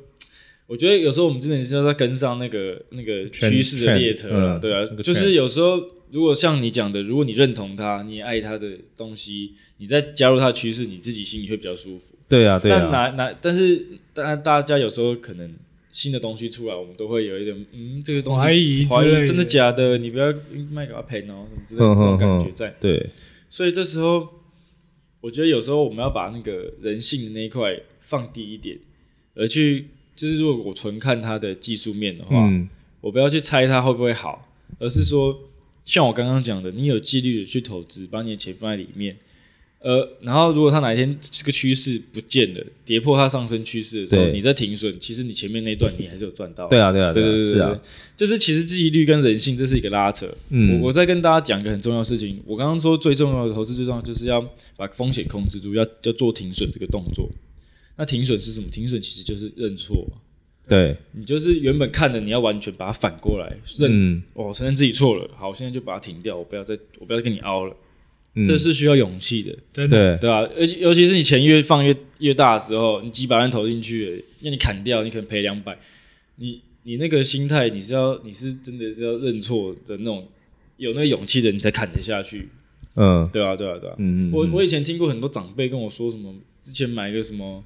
我觉得有时候我们真的是要跟上那个那个趋势的列车了。对啊，就是有时候如果像你讲的，如果你认同他，你也爱他的东西，你再加入他的趋势，你自己心里会比较舒服。对啊，对啊。但哪哪，但是大大家有时候可能。”新的东西出来，我们都会有一点，嗯，这个东西怀疑，怀疑真的假的？你不要卖给他赔哦，什么之类的这种感觉在。对，所以这时候，我觉得有时候我们要把那个人性的那一块放低一点，而去就是如果我纯看它的技术面的话，嗯，我不要去猜它会不会好，而是说，像我刚刚讲的，你有纪律的去投资，把你的钱放在里面。呃，然后如果它哪一天这个趋势不见了，跌破它上升趋势的时候，你在停损，其实你前面那段你还是有赚到。对啊，对啊，对对对，是啊，就是其实纪律跟人性这是一个拉扯。嗯，我我再跟大家讲一个很重要的事情，我刚刚说最重要的投资最重要就是要把风险控制住，要要做停损这个动作。那停损是什么？停损其实就是认错。对，你就是原本看的，你要完全把它反过来认。嗯，哦，承认自己错了，好，我现在就把它停掉，我不要再我不要再跟你凹了。这是需要勇气的，真的，对吧？尤尤其是你钱越放越越大的时候，你几百万投进去，让你砍掉，你可能赔两百。你你那个心态，你是要你是真的是要认错的那种，有那个勇气的，你才砍得下去。嗯，对啊，对啊，对啊。嗯，我我以前听过很多长辈跟我说什么，之前买个什么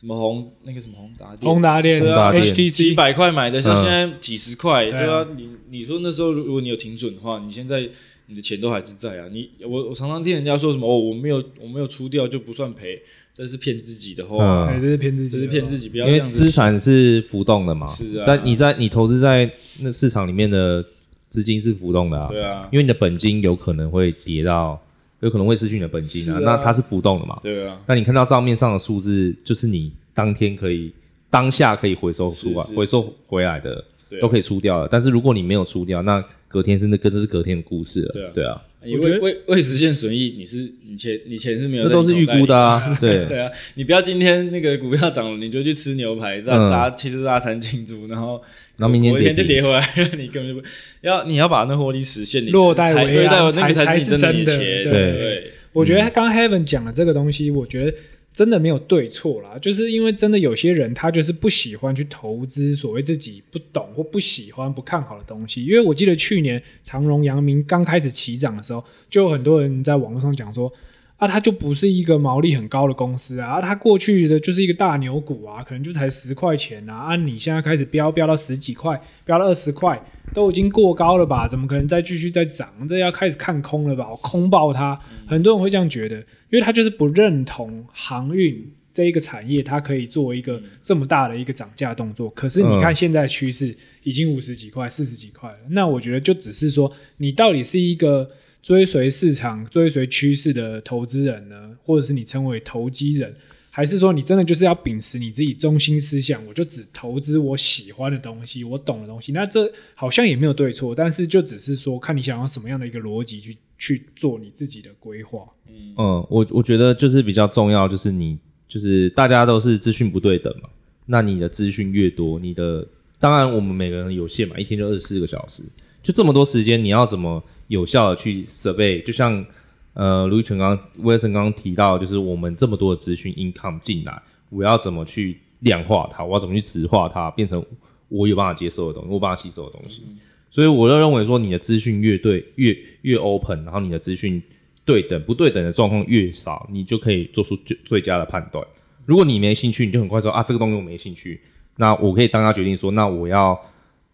什么宏那个什么宏达电，宏达电，对啊，HTC 几百块买的，像现在几十块，对啊。你你说那时候如果你有停损的话，你现在。你的钱都还是在啊！你我我常常听人家说什么哦，我没有我没有出掉就不算赔，这是骗自己的话，嗯、这是骗自己，这是骗自己，不要因为资产是浮动的嘛，是啊，在你在你投资在那市场里面的资金是浮动的啊，对啊，因为你的本金有可能会跌到，有可能会失去你的本金啊，啊那它是浮动的嘛，对啊，那你看到账面上的数字，就是你当天可以当下可以回收出来，回收回来的，都可以出掉了，但是如果你没有出掉，那隔天真的跟这是隔天的故事了，对啊，对啊。你未未未实现损益，你是你钱你钱是没有，那都是预估的啊。对对啊，你不要今天那个股票涨了，你就去吃牛排，让大家其实大餐庆祝，然后然后明天天就跌回来，你根本就不要 你要把那获利实现，你落袋为安，那个才是真的。对对，我觉得刚刚 Heaven 讲的这个东西，我觉得。真的没有对错啦，就是因为真的有些人他就是不喜欢去投资所谓自己不懂或不喜欢不看好的东西。因为我记得去年长荣、阳明刚开始起涨的时候，就有很多人在网络上讲说啊，它就不是一个毛利很高的公司啊，它过去的就是一个大牛股啊，可能就才十块钱啊，啊，你现在开始飙飙到十几块，飙到二十块，都已经过高了吧？怎么可能再继续再涨？这要开始看空了吧？我空爆它，很多人会这样觉得。因为他就是不认同航运这一个产业，它可以做一个这么大的一个涨价动作。可是你看现在趋势已经五十几块、四十几块了，那我觉得就只是说，你到底是一个追随市场、追随趋势的投资人呢，或者是你称为投机人？还是说你真的就是要秉持你自己中心思想，我就只投资我喜欢的东西，我懂的东西。那这好像也没有对错，但是就只是说看你想要什么样的一个逻辑去去做你自己的规划。嗯，我我觉得就是比较重要，就是你就是大家都是资讯不对等嘛。那你的资讯越多，你的当然我们每个人有限嘛，一天就二十四个小时，就这么多时间，你要怎么有效的去 survey？就像。呃，卢玉泉刚刚，Wilson 刚刚提到，就是我们这么多的资讯 income 进来，我要怎么去量化它？我要怎么去质化它，变成我有办法接受的东西，我有办法吸收的东西。嗯、所以我就认为说，你的资讯越对，越越 open，然后你的资讯对等不对等的状况越少，你就可以做出最最佳的判断。如果你没兴趣，你就很快说啊，这个东西我没兴趣。那我可以当下决定说，那我要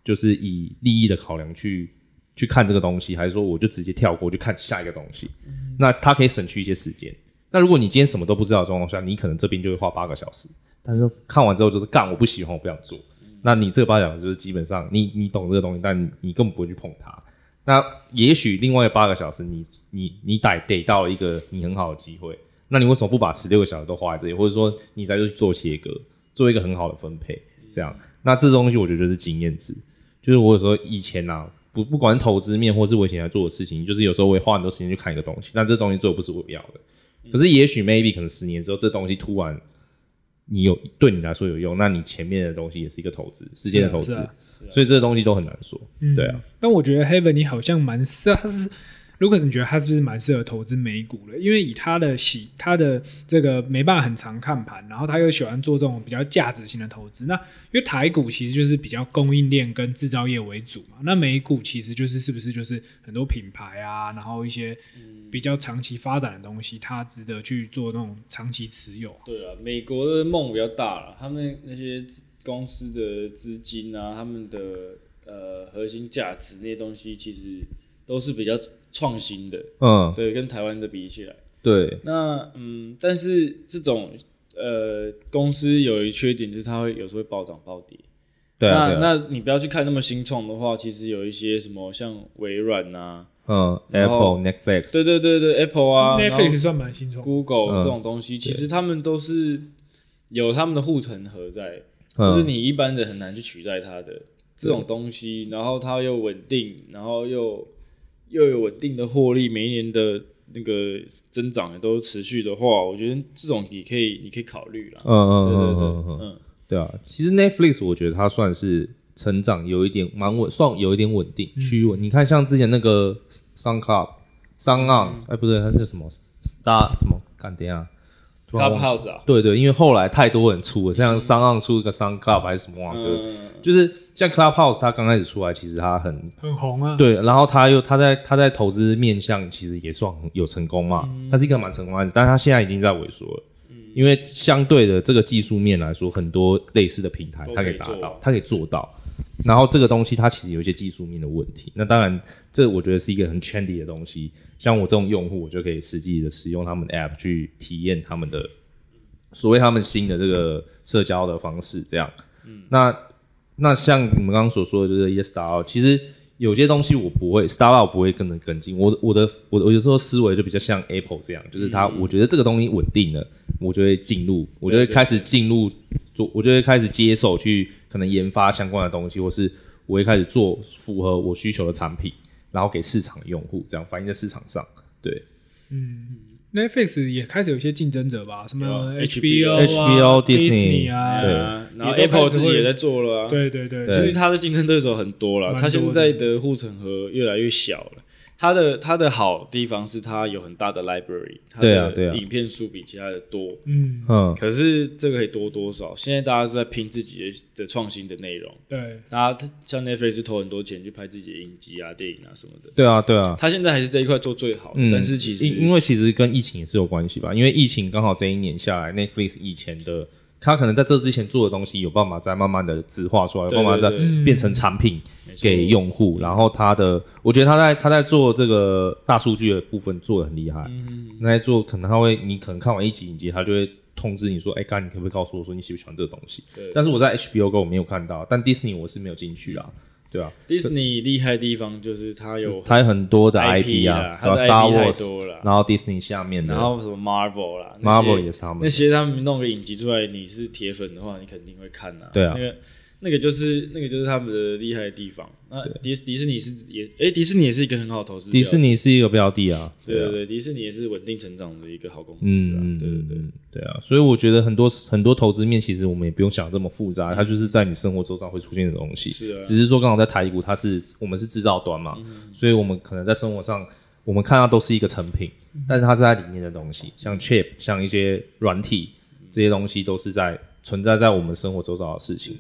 就是以利益的考量去去看这个东西，还是说我就直接跳过去看下一个东西？那它可以省去一些时间。那如果你今天什么都不知道的状况下，你可能这边就会花八个小时。但是看完之后就是干，我不喜欢，我不想做。那你这个八小时就是基本上你你懂这个东西，但你，根本不会去碰它。那也许另外八个小时你，你你你逮逮到一个你很好的机会，那你为什么不把十六个小时都花在这里，或者说你再去做切割，做一个很好的分配？这样，那这东西我觉得就是经验值。就是我有时候以前啊，不不管投资面，或是我以前在做的事情，就是有时候我会花很多时间去看一个东西，但这东西做的不是我要的。可是也许 maybe 可能十年之后，这东西突然。你有对你来说有用，那你前面的东西也是一个投资，时间的投资，所以这个东西都很难说，嗯、对啊。但我觉得 Heaven 你好像蛮是 Lucas，你觉得他是不是蛮适合投资美股的？因为以他的喜，他的这个没办法很常看盘，然后他又喜欢做这种比较价值型的投资。那因为台股其实就是比较供应链跟制造业为主嘛，那美股其实就是是不是就是很多品牌啊，然后一些。比较长期发展的东西，它值得去做那种长期持有。对啊，美国的梦比较大了，他们那些公司的资金啊，他们的呃核心价值那些东西，其实都是比较创新的。嗯，对，跟台湾的比起来，对。那嗯，但是这种呃公司有一缺点，就是它会有时候会暴涨暴跌。对啊，那那你不要去看那么新创的话，其实有一些什么像微软啊。嗯，Apple、Netflix，对对对对，Apple 啊，Netflix 算蛮新创，Google 这种东西，其实他们都是有他们的护城河在，就是你一般的很难去取代它的这种东西，然后它又稳定，然后又又有稳定的获利，每一年的那个增长也都持续的话，我觉得这种你可以你可以考虑了。嗯嗯，对对对，嗯，对啊，其实 Netflix 我觉得它算是。成长有一点蛮稳，算有一点稳定趋稳。你看，像之前那个 SoundCloud，SoundOn，哎，不对，它叫什么？Star 什么？干等下，Clubhouse 啊？对对，因为后来太多人出了，像 SoundOn 出一个 SoundCloud 还是什么啊？对，就是像 Clubhouse，它刚开始出来，其实它很很红啊。对，然后它又它在它在投资面向，其实也算有成功嘛。它是一个蛮成功的案子，但是它现在已经在萎缩了。因为相对的这个技术面来说，很多类似的平台它可以达到，它可以做到。然后这个东西它其实有一些技术面的问题，那当然这我觉得是一个很 trendy 的东西。像我这种用户，我就可以实际的使用他们的 app 去体验他们的所谓他们新的这个社交的方式。这样，嗯，那那像你们刚刚所说的，就是 Yes，Startup，其实有些东西我不会，Startup 不会跟着跟进。我我的我我有时候思维就比较像 Apple 这样，就是它，我觉得这个东西稳定了，我就会进入，我就会开始进入做，我就会开始接手去。可能研发相关的东西，或是我会开始做符合我需求的产品，然后给市场用户这样反映在市场上。对，嗯，Netflix 也开始有一些竞争者吧，什么 HBO、HBO、Disney 啊，对，然后 Apple 自己也在做了啊。对对对，其实它的竞争对手很多了，它现在的护城河越来越小了。它的它的好地方是它有很大的 library，它的影片数比其他的多，嗯嗯。可是这个可以多多少？现在大家是在拼自己的的创新的内容，对。大家像 Netflix 投很多钱去拍自己的影集啊、电影啊什么的，对啊对啊。他现在还是这一块做最好嗯，但是其实因为其实跟疫情也是有关系吧？因为疫情刚好这一年下来，Netflix 以前的。他可能在这之前做的东西有办法再慢慢的质化出来，有办法再变成产品给用户。然后他的，我觉得他在他在做这个大数据的部分做的很厉害。那在做可能他会，你可能看完一集影集，他就会通知你说，哎，刚，你可不可以告诉我说你喜不喜欢这个东西？但是我在 HBO Go 我没有看到，但 Disney 我是没有进去啊。对啊，迪士尼厉害的地方就是它有它有很多的 IP 啊，它 Star Wars，然后 Disney 下面的，然后什么 Marvel 啦，Marvel 也是他们那些他们弄个影集出来，你是铁粉的话，你肯定会看呐。对啊，那个。那个就是那个就是他们的厉害的地方。那迪迪士尼是也诶、欸，迪士尼也是一个很好的投资。迪士尼是一个标的啊，对对对，迪士尼也是稳定成长的一个好公司啊。嗯，对对对对啊，所以我觉得很多很多投资面其实我们也不用想这么复杂，它就是在你生活周遭会出现的东西。是啊，只是说刚好在台股，它是我们是制造端嘛，所以我们可能在生活上我们看到都是一个成品，但是它是在里面的东西，像 chip，像一些软体这些东西都是在存在在我们生活周遭的事情。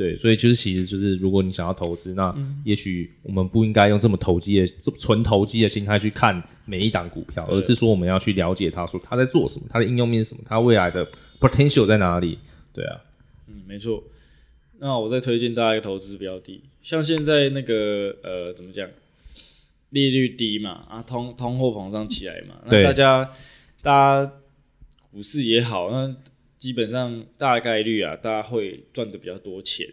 对，所以就是其实就是如果你想要投资，那也许我们不应该用这么投机的、这纯投机的心态去看每一档股票，而是说我们要去了解它，说它在做什么，它的应用面是什么，它未来的 potential 在哪里？对啊，嗯，没错。那我再推荐大家一个投资标的，像现在那个呃，怎么讲，利率低嘛，啊，通通货膨胀起来嘛，那大家大家股市也好，那。基本上大概率啊，大家会赚的比较多钱。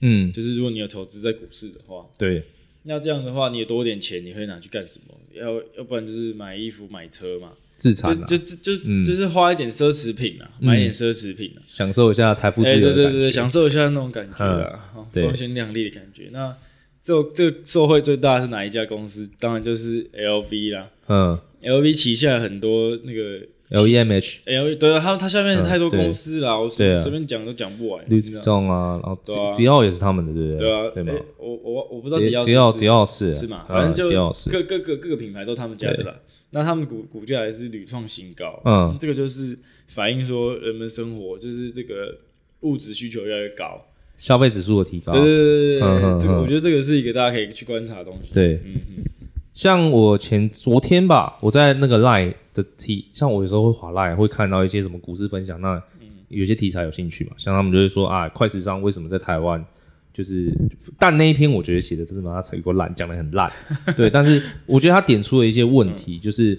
嗯，就是如果你有投资在股市的话，对，那这样的话，你有多点钱，你会拿去干什么？要要不然就是买衣服、买车嘛，自产、啊，就就就就、嗯、就是花一点奢侈品啊，买一点奢侈品啊，嗯、享受一下财富自由、欸。对对对对，享受一下那种感觉啊，光鲜亮丽的感觉。那这这个受惠最大的是哪一家公司？当然就是 LV 啦。嗯，LV 旗下很多那个。L E M H L 对啊，他他下面太多公司啦，我随便讲都讲不完。绿洲啊，然后迪奥也是他们的，对不对？对啊，对吗？我我我不知道迪奥迪奥迪奥是是吗？反正就各各个各个品牌都他们家的啦。那他们股股价还是屡创新高，嗯，这个就是反映说人们生活就是这个物质需求越来越高，消费指数的提高。对对对对对，这个我觉得这个是一个大家可以去观察的东西。对，嗯嗯。像我前昨天吧，我在那个 Line 的题，像我有时候会划 Line，会看到一些什么股市分享，那有些题材有兴趣嘛？像他们就会说啊，快时尚为什么在台湾？就是，但那一篇我觉得写的真的把它扯过烂，讲的很烂。对，但是我觉得他点出了一些问题，就是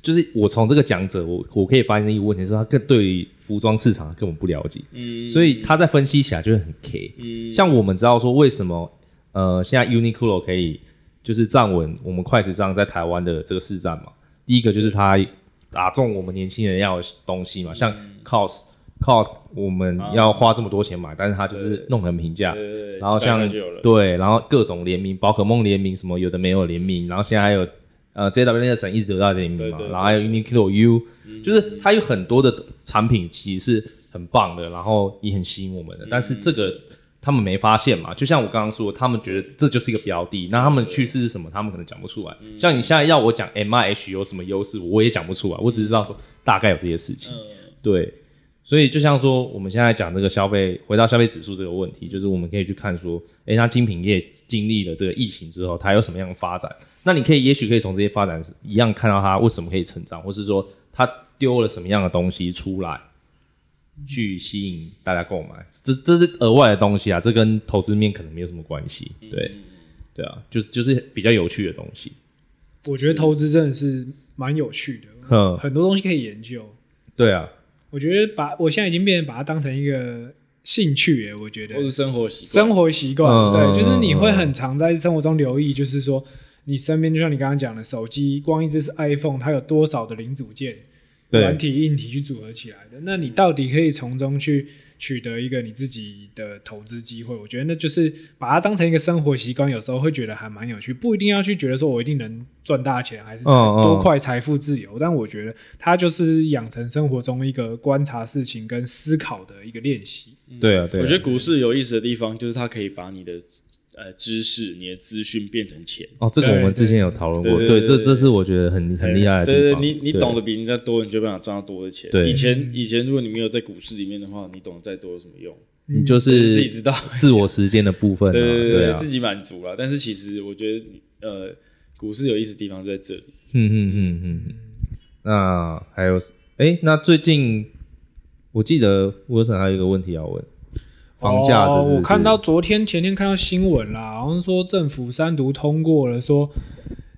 就是我从这个讲者，我我可以发现一个问题，是他更对于服装市场根本不了解，嗯，所以他在分析起来就会很 K。嗯，像我们知道说为什么呃现在 Uniqlo 可以。就是站稳我们快时尚在台湾的这个市占嘛。第一个就是它打中我们年轻人要的东西嘛，像 COS，COS 我们要花这么多钱买，但是它就是弄很平价。然后像对，然后各种联名，宝可梦联名什么有的没有联名，然后现在还有呃 JW 那个神一直得到联名嘛，然后还有 Uniqlo U，就是它有很多的产品其实是很棒的，然后也很吸引我们的，但是这个。他们没发现嘛？就像我刚刚说，他们觉得这就是一个标的，那他们趋势是什么？他们可能讲不出来。像你现在要我讲 M I H 有什么优势，我也讲不出来。我只知道说大概有这些事情。对，所以就像说我们现在讲这个消费，回到消费指数这个问题，就是我们可以去看说，诶，那精品业经历了这个疫情之后，它有什么样的发展？那你可以也许可以从这些发展一样看到它为什么可以成长，或是说它丢了什么样的东西出来。去吸引大家购买，这这是额外的东西啊，这跟投资面可能没有什么关系。对，对啊，就是就是比较有趣的东西。我觉得投资真的是蛮有趣的，嗯，很多东西可以研究。对啊，我觉得把我现在已经变成把它当成一个兴趣耶，我觉得，或是生活习惯，生活习惯，对，就是你会很常在生活中留意，就是说你身边，就像你刚刚讲的，手机光一只是 iPhone，它有多少的零组件？软体、硬体去组合起来的，那你到底可以从中去取得一个你自己的投资机会？我觉得那就是把它当成一个生活习惯，有时候会觉得还蛮有趣，不一定要去觉得说我一定能赚大钱，还是多快财富自由。但我觉得它就是养成生活中一个观察事情跟思考的一个练习。对啊，对啊，我觉得股市有意思的地方就是它可以把你的。呃，知识，你的资讯变成钱哦，这个我们之前有讨论过，对，这这是我觉得很很厉害的地方。对对，你你懂得比人家多，你就办法赚到多的钱。对，以前以前如果你没有在股市里面的话，你懂得再多有什么用？你就是自己知道 自我实践的部分，对对对，自己满足了。但是其实我觉得，呃，股市有意思的地方在这里。嗯嗯嗯嗯嗯。那还有，哎，那最近我记得沃森还有一个问题要问。房价哦，我看到昨天前天看到新闻啦，好像说政府三读通过了，说，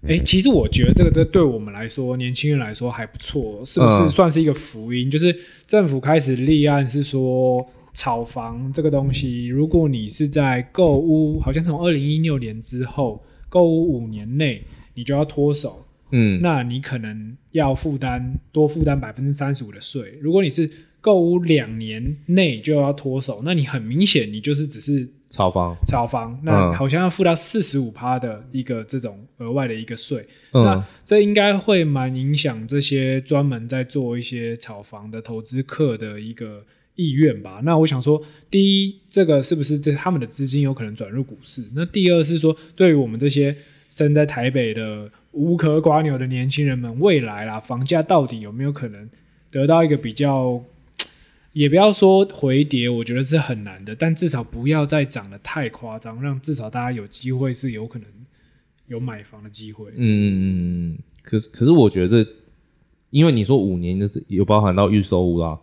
哎、欸，其实我觉得这个对对我们来说，年轻人来说还不错，是不是算是一个福音？嗯、就是政府开始立案是说，炒房这个东西，如果你是在购屋，好像从二零一六年之后购屋五年内，你就要脱手，嗯，那你可能要负担多负担百分之三十五的税，如果你是。购屋两年内就要脱手，那你很明显你就是只是炒房，炒房，那好像要付到四十五趴的一个这种额外的一个税，嗯、那这应该会蛮影响这些专门在做一些炒房的投资客的一个意愿吧。那我想说，第一，这个是不是这他们的资金有可能转入股市？那第二是说，对于我们这些生在台北的无壳瓜牛的年轻人们，未来啦，房价到底有没有可能得到一个比较？也不要说回跌，我觉得是很难的，但至少不要再涨得太夸张，让至少大家有机会是有可能有买房的机会。嗯嗯嗯。可是可是我觉得这，因为你说五年就是有包含到预售屋啦，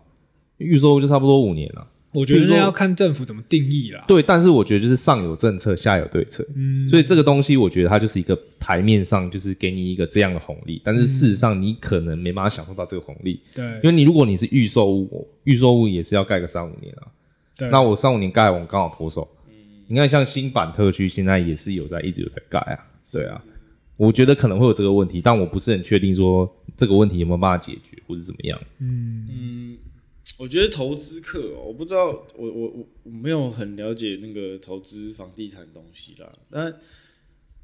预售屋就差不多五年了。我觉得要看政府怎么定义啦。对，但是我觉得就是上有政策，下有对策。嗯，所以这个东西我觉得它就是一个台面上就是给你一个这样的红利，但是事实上你可能没办法享受到这个红利。对，因为你如果你是预售物，预售物也是要盖个三五年啊。对，那我三五年盖完，我刚好脱手。嗯，你看像新版特区现在也是有在一直有在盖啊。对啊，我觉得可能会有这个问题，但我不是很确定说这个问题有没有办法解决或者怎么样。嗯嗯。我觉得投资客、喔，我不知道，我我我我没有很了解那个投资房地产东西啦。但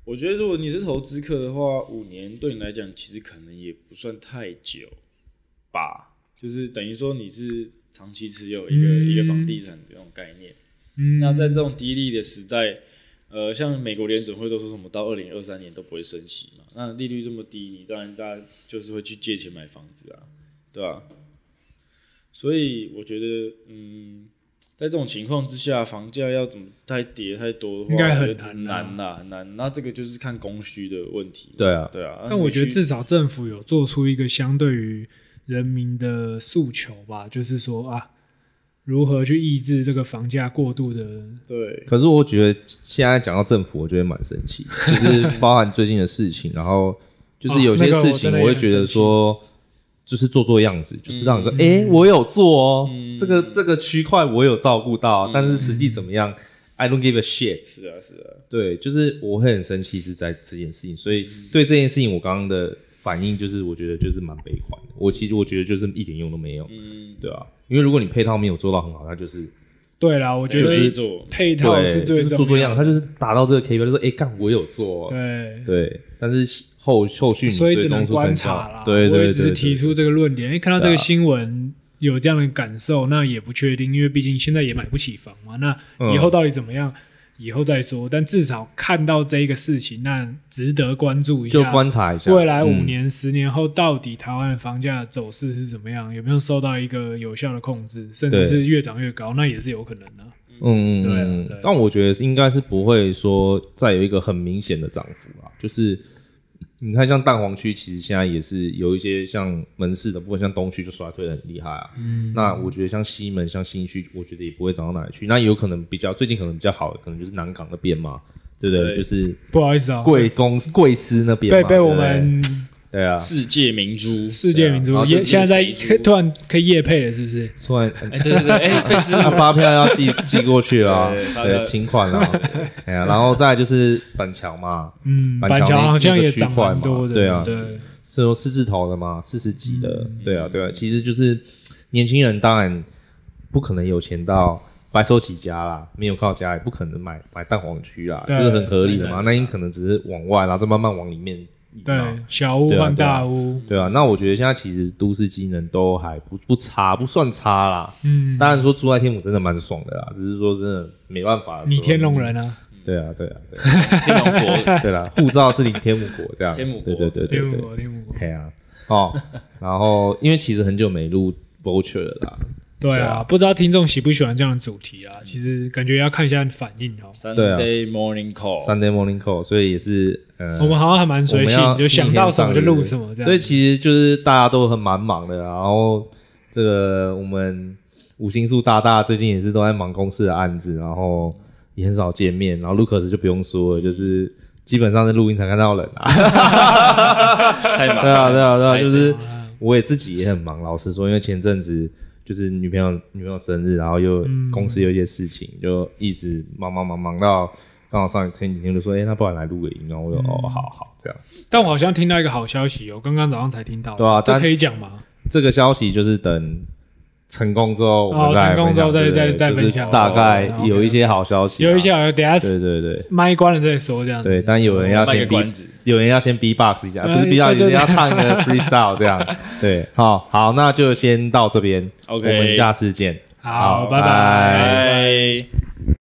我觉得，如果你是投资客的话，五年对你来讲其实可能也不算太久吧。就是等于说你是长期持有一个、嗯、一个房地产的这种概念。嗯。那在这种低利的时代，呃，像美国联准会都说什么到二零二三年都不会升息嘛？那利率这么低，你当然大家就是会去借钱买房子啊，对吧？所以我觉得，嗯，在这种情况之下，房价要怎么太跌太多的话，应该很难啦，很难。那这个就是看供需的问题。对啊，对啊。但我觉得至少政府有做出一个相对于人民的诉求吧，就是说啊，如何去抑制这个房价过度的。对。可是我觉得现在讲到政府，我觉得蛮生气，就是包含最近的事情，然后就是有些事情，我会觉得说。就是做做样子，就是让你说，哎、嗯欸，我有做哦，嗯、这个这个区块我有照顾到，嗯、但是实际怎么样？I don't give a shit。是啊，是啊，对，就是我会很生气是在这件事情，所以对这件事情，我刚刚的反应就是，我觉得就是蛮悲观的。我其实我觉得就是一点用都没有，嗯，对啊，因为如果你配套没有做到很好，那就是。对啦，我觉得就是配套是最就是做做样，他就是达到这个 KPI，就说哎干我有做，对。对，但是后后续所以只能观察啦。对对对，只是提出这个论点，哎，看到这个新闻有这样的感受，那也不确定，因为毕竟现在也买不起房嘛，那以后到底怎么样？以后再说，但至少看到这个事情，那值得关注一下。就观察一下，未来五年、嗯、十年后，到底台湾的房价走势是怎么样？有没有受到一个有效的控制，甚至是越涨越高？那也是有可能的。嗯嗯，对。但我觉得应该是不会说再有一个很明显的涨幅啊，就是。你看，像蛋黄区，其实现在也是有一些像门市的部分，像东区就衰退的很厉害啊。嗯，那我觉得像西门、像新区，我觉得也不会涨到哪里去。那有可能比较最近可能比较好的，可能就是南港那边嘛，对不对？对就是不好意思啊，贵公贵司那边被被我们。对啊，世界明珠，世界明珠，现现在在突然可以夜配了，是不是？突然，哎，对对对，哎，被支付发票要寄 寄过去了，对，请款了，哎呀，然后再就是板桥嘛，嗯，板桥好像也涨蛮多的，对啊，对，是说四字头的嘛，四十几的，对啊，对啊，其实就是年轻人当然不可能有钱到白手起家啦，没有靠家也不可能买买蛋黄区啦，这是很合理的嘛，那你可能只是往外，然后再慢慢往里面。对，小屋换大屋，对啊。那我觉得现在其实都市机能都还不不差，不算差啦。嗯，当然说住在天母真的蛮爽的啦，只是说真的没办法。你天龙人啊？对啊，对啊，对。天龙国，对啦，护照是领天母国这样。天母国，对对对对。天母国，天母国。对啊，哦，然后因为其实很久没录 Vulture 了啦。对啊，不知道听众喜不喜欢这样的主题啊？其实感觉要看一下反应哦。Sunday morning call，Sunday morning call，所以也是呃，我们好像还蛮随性，就想到什么就录什么这样。对，其实就是大家都很蛮忙的，然后这个我们五星数大大最近也是都在忙公司的案子，然后也很少见面，然后 Lucas 就不用说了，就是基本上在录音才看到人啊。太忙了。对啊，对啊，对啊，就是我也自己也很忙，老实说，因为前阵子。就是女朋友女朋友生日，然后又公司有一些事情，嗯、就一直忙忙忙忙到刚好上前几天就说，哎、欸，那不然来录个音，然后我就、嗯、哦，好好这样。但我好像听到一个好消息哦，刚刚早上才听到，对啊，这可以讲吗？这个消息就是等。成功之后，我们再成功之后再再再分享。大概有一些好消息，有一些好消息，等下对对对，麦关了再说这样。对，但有人要先 B，有人要先 B box 一下，不是 B box，有人要唱一个 freestyle 这样。对，好好，那就先到这边，OK，我们下次见。好，拜拜。